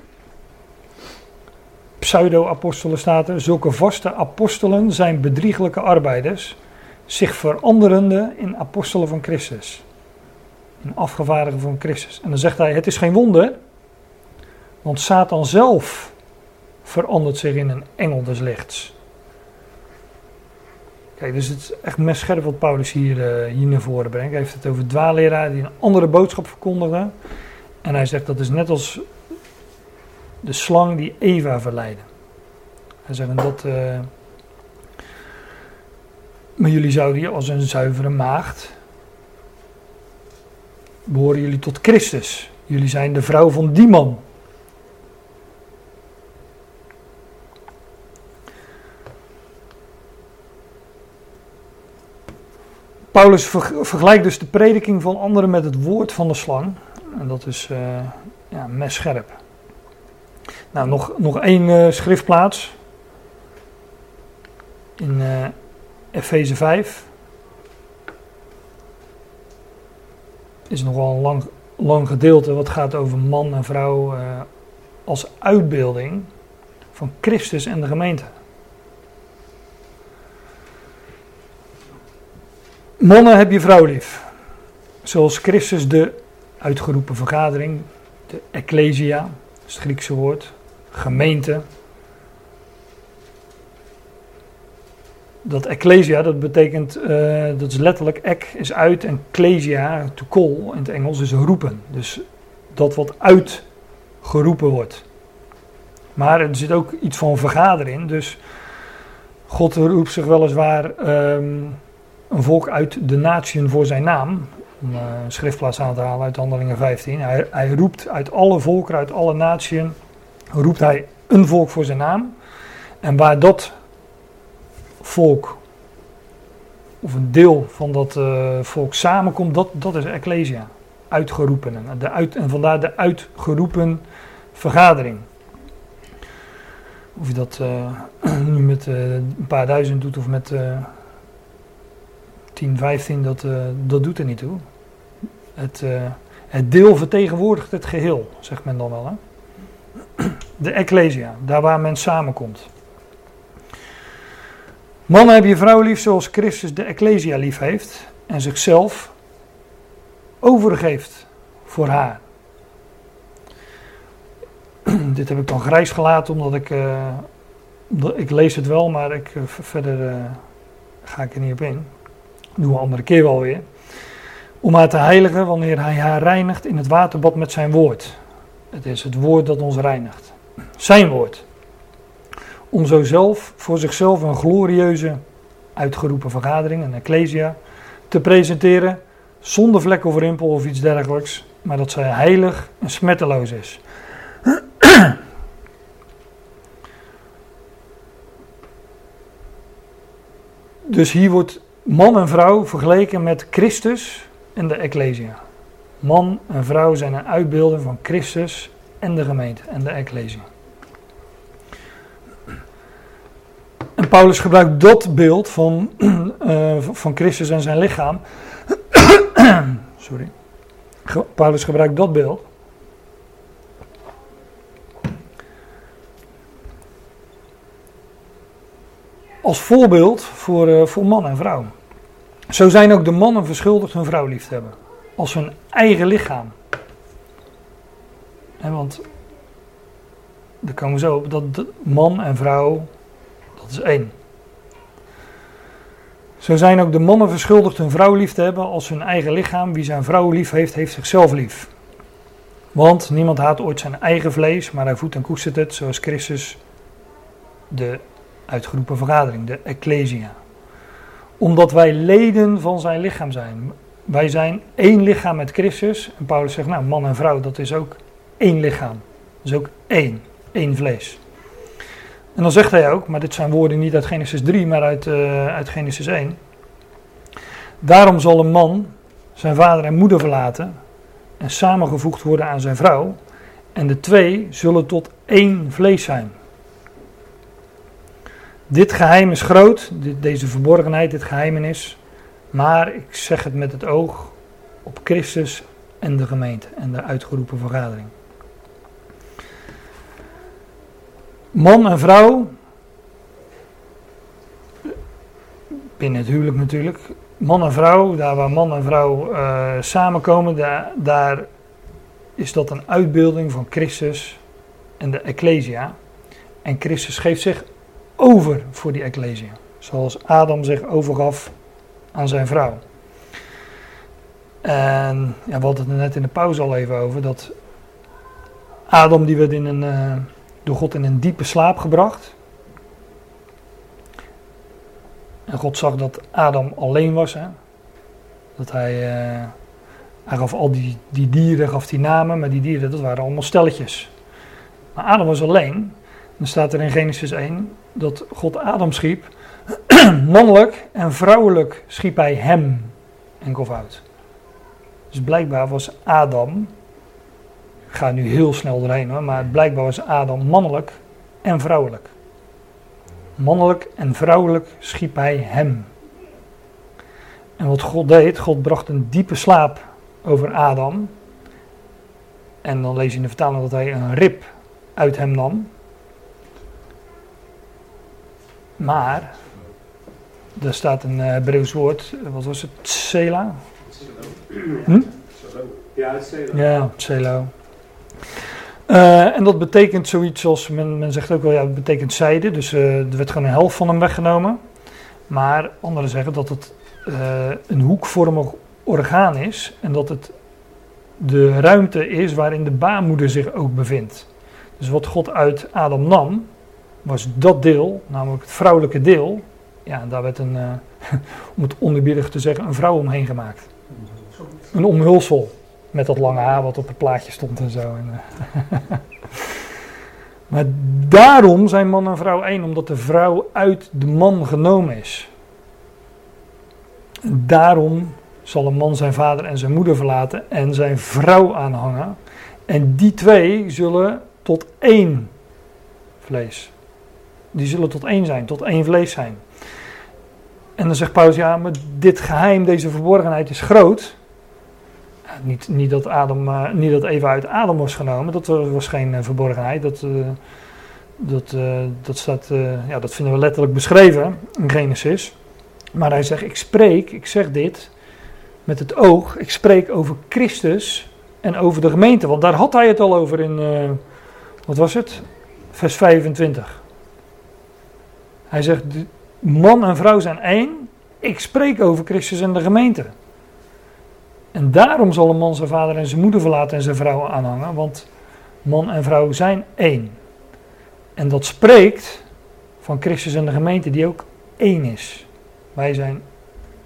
pseudo-apostelen staat zulke vaste apostelen zijn bedrieglijke arbeiders, zich veranderende in apostelen van Christus. In afgevaardigden van Christus. En dan zegt hij, het is geen wonder, want Satan zelf verandert zich in een engel des lichts. Kijk, dus het is echt mes scherp wat Paulus hier, uh, hier naar voren brengt. Hij heeft het over dwaalleraar die een andere boodschap verkondigen. En hij zegt dat is net als de slang die Eva verleidde. Hij zegt dat. Uh, maar jullie zouden hier als een zuivere maagd. Behoren jullie tot Christus. Jullie zijn de vrouw van die man. Paulus vergelijkt dus de prediking van anderen met het woord van de slang. En dat is uh, ja. Nou, nog, nog één uh, schriftplaats. In uh, Efeze 5. Is nogal een lang, lang gedeelte wat gaat over man en vrouw als uitbeelding van Christus en de gemeente. Mannen heb je vrouw lief. Zoals Christus de uitgeroepen vergadering, de ecclesia, dat is het Griekse woord, gemeente. Dat ecclesia, dat betekent, uh, dat is letterlijk, ek is uit en ecclesia, to call in het Engels, is roepen. Dus dat wat uitgeroepen wordt. Maar er zit ook iets van vergadering, dus God roept zich weliswaar ehm, een volk uit de natieën voor zijn naam. Om eh, een schriftplaats aan te halen uit Handelingen 15. Hij, hij roept uit alle volkeren, uit alle natieën, roept hij een volk voor zijn naam. En waar dat volk, of een deel van dat eh, volk samenkomt, dat, dat is Ecclesia. Uitgeroepenen. De uit, en vandaar de uitgeroepen vergadering. Of je dat eh, nu met een paar duizend doet of met 10, 15, dat, eh, dat doet er niet toe. Het, eh, het deel vertegenwoordigt het geheel, zegt men dan wel. Hè? De Ecclesia, daar waar men samenkomt. Mannen heb je vrouw lief zoals Christus de Ecclesia lief heeft en zichzelf overgeeft voor haar. Dit heb ik dan grijs gelaten omdat ik, eh, ik lees het wel, maar ik, verder ga ik er niet op in. Doen we een andere keer wel weer. Om haar te heiligen wanneer hij haar reinigt in het waterbad met zijn woord. Het is het woord dat ons reinigt. Zijn woord. Om zo zelf voor zichzelf een glorieuze uitgeroepen vergadering, een ecclesia, te presenteren zonder vlek of rimpel of iets dergelijks, maar dat zij heilig en smetteloos is. Dus hier wordt man en vrouw vergeleken met Christus en de Ecclesia. Man en vrouw zijn een uitbeelding van Christus en de gemeente en de Ecclesia. En Paulus gebruikt dat beeld van, eh, van Christus en zijn lichaam. Sorry. Paulus gebruikt dat beeld. Als voorbeeld voor, eh, voor man en vrouw. Zo zijn ook de mannen verschuldigd hun vrouw lief te hebben. Als hun eigen lichaam. Want daar komen we zo op. Dat man en vrouw, dat is één. Zo zijn ook de mannen verschuldigd hun vrouw lief te hebben als hun eigen lichaam. Wie zijn vrouw lief heeft, heeft zichzelf lief. Want niemand haat ooit zijn eigen vlees, maar hij voedt en koestert het, zoals Christus de uitgeroepen vergadering, de Ecclesia. Omdat wij leden van zijn lichaam zijn. Wij zijn één lichaam met Christus. En Paulus zegt, nou, man en vrouw, dat is ook één lichaam. Dat is ook één, één vlees. En dan zegt hij ook, maar dit zijn woorden niet uit Genesis 3, maar uit, eh, uit Genesis 1. Daarom zal een man zijn vader en moeder verlaten en samengevoegd worden aan zijn vrouw. En de twee zullen tot één vlees zijn. Dit geheim is groot, deze verborgenheid, dit geheimenis. Maar ik zeg het met het oog op Christus en de gemeente en de uitgeroepen vergadering. Man en vrouw, binnen het huwelijk natuurlijk, man en vrouw, daar waar man en vrouw eh, samenkomen, daar, daar is dat een uitbeelding van Christus en de Ecclesia. En Christus geeft zich over voor die Ecclesia, zoals Adam zich overgaf aan zijn vrouw. En ja, we hadden het net in de pauze al even over, dat Adam die werd in een, eh, door God in een diepe slaap gebracht. En God zag dat Adam alleen was. Hè? Dat hij, eh, hij gaf al die, die dieren, gaf die namen, maar die dieren dat waren allemaal stelletjes. Maar Adam was alleen. Dan staat er in Genesis 1 dat God Adam schiep. Mannelijk en vrouwelijk schiep hij hem enkelvoud. Dus blijkbaar was Adam, ik ga nu heel snel doorheen hoor, maar blijkbaar was Adam mannelijk en vrouwelijk. Mannelijk en vrouwelijk schiep hij hem. En wat God deed, God bracht een diepe slaap over Adam. En dan lees je in de vertaling dat hij een rib uit hem nam. Maar, er staat een eh, Hebreeuws woord, wat was het? Sela? Hm?
Ja, heel
Ja. Eh, en dat betekent zoiets als, men, men zegt ook wel, ja, het betekent zijde. Dus eh, er werd gewoon een helft van hem weggenomen. Maar anderen zeggen dat het eh, een hoekvormig orgaan is. En dat het de ruimte is waarin de baarmoeder zich ook bevindt. Dus wat God uit Adam nam, was dat deel, namelijk het vrouwelijke deel, ja, daar werd een, eh, om het onderbiedig te zeggen, een vrouw omheen gemaakt. Een omhulsel met dat lange haar wat op het plaatje stond en zo. En, eh, maar daarom zijn man en vrouw één, omdat de vrouw uit de man genomen is. Daarom zal een man zijn vader en zijn moeder verlaten en zijn vrouw aanhangen. En die twee zullen tot één vlees. Die zullen tot één zijn, tot één vlees zijn. En dan zegt Paulus, ja, maar dit geheim, deze verborgenheid is groot. Niet, niet, dat Adam, eh, niet dat Eva uit Adam was genomen, dat was geen eh, verborgenheid. Dat, eh, dat, dat, staat, ja, dat vinden we letterlijk beschreven in Genesis. Maar hij zegt, ik spreek, ik zeg dit met het oog, ik spreek over Christus en over de gemeente. Want daar had hij het al over in, wat was het? Vers 25. Hij zegt, man en vrouw zijn één, ik spreek over Christus en de gemeente. En daarom zal een man zijn vader en zijn moeder verlaten en zijn vrouw aanhangen, want man en vrouw zijn één. En dat spreekt van Christus en de gemeente die ook één is. Wij zijn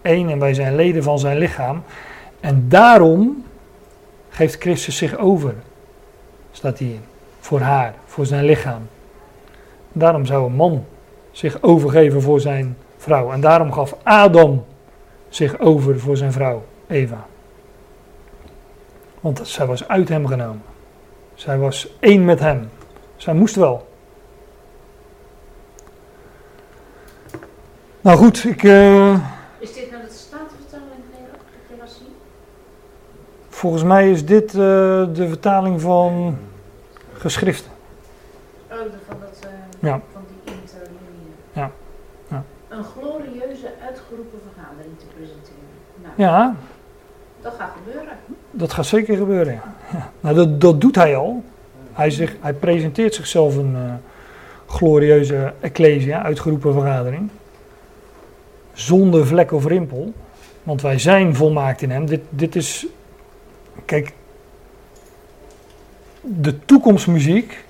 één en wij zijn leden van zijn lichaam. En daarom geeft Christus zich over, staat hier, voor haar, voor zijn lichaam. Daarom zou een man zich overgeven voor zijn vrouw. En daarom gaf Adam zich over voor zijn vrouw, Eva. Want zij was uit hem genomen. Zij was één met hem. Zij moest wel. Nou goed, ik, eh,
Is dit nou de Statenvertaling, laat zien?
volgens mij is dit eh, de vertaling van geschriften.
Oh, de- van, dat, eh,
Ja.
van die interlinear.
Ja, ja.
Een glorieuze uitgeroepen vergadering te presenteren. Nou,
Ja,
dat gaat gebeuren.
dat gaat zeker gebeuren. Ja. Ja. Nou, dat, dat doet hij al. Hij, zich, hij presenteert zichzelf een eh, glorieuze ecclesia, uitgeroepen vergadering. Zonder vlek of rimpel. Want wij zijn volmaakt in hem. Dit, dit is. Kijk. De toekomstmuziek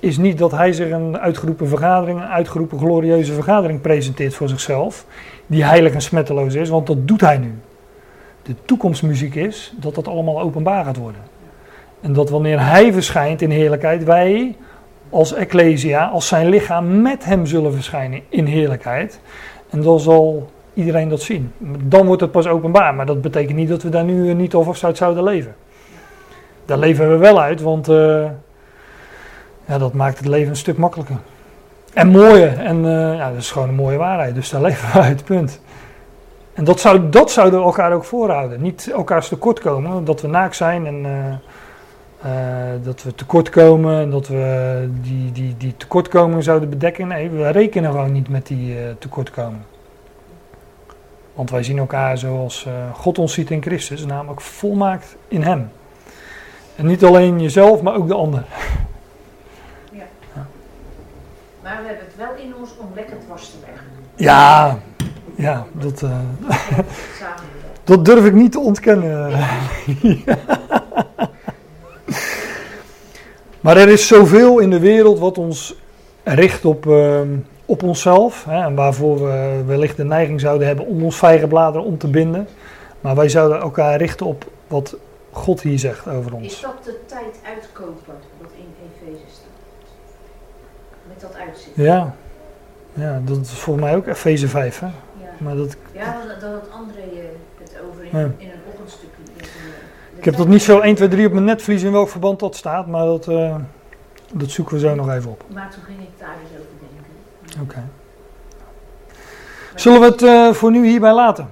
is niet dat hij zich een uitgeroepen vergadering, een uitgeroepen glorieuze vergadering presenteert voor zichzelf. Die heilig en smetteloos is, want dat doet hij nu. De toekomstmuziek is dat dat allemaal openbaar gaat worden. En dat wanneer hij verschijnt in heerlijkheid, wij als Ecclesia, als zijn lichaam met hem zullen verschijnen in heerlijkheid. En dan zal iedereen dat zien. Dan wordt het pas openbaar, maar dat betekent niet dat we daar nu niet of uit zouden leven. Daar leven we wel uit, want eh, ja, dat maakt het leven een stuk makkelijker. En mooier. En eh, ja, dat is gewoon een mooie waarheid, dus daar leven we uit, punt. En dat, zou, dat zouden we elkaar ook voorhouden. Niet elkaars tekort komen, dat we naakt zijn en eh, eh, dat we tekort komen en dat we die, die, die tekortkomingen zouden bedekken. Nee, we rekenen gewoon niet met die eh tekortkomingen. Want wij zien elkaar zoals God ons ziet in Christus, namelijk volmaakt in Hem. En niet alleen jezelf, maar ook de ander.
Maar we hebben het wel in ons om lekker dwars te leggen.
Ja, ja dat, eh, dat durf ik niet te ontkennen. maar er is zoveel in de wereld wat ons richt op, eh, op onszelf. Hè, en waarvoor we wellicht de neiging zouden hebben om ons vijgenbladeren om te binden. Maar wij zouden elkaar richten op wat God hier zegt over
Is
ons.
dat de tijd uitkopen, wat in Efeze staat? Met dat uitzicht.
Ja, ja dat is volgens mij ook Efeze 5. Hè?
Ja,
Maar dat,
ja dat, had André eh, het over in,
Ja.
in een ochtendstukje. Eh,
ik heb dat niet zo 1, 2,
uitkopen.
3 op mijn netvlies in welk verband dat staat. Maar dat, eh, dat zoeken we zo nog even op.
Maar toen ging ik daar eens over denken.
Oké. Zullen we het eh, voor nu hierbij laten?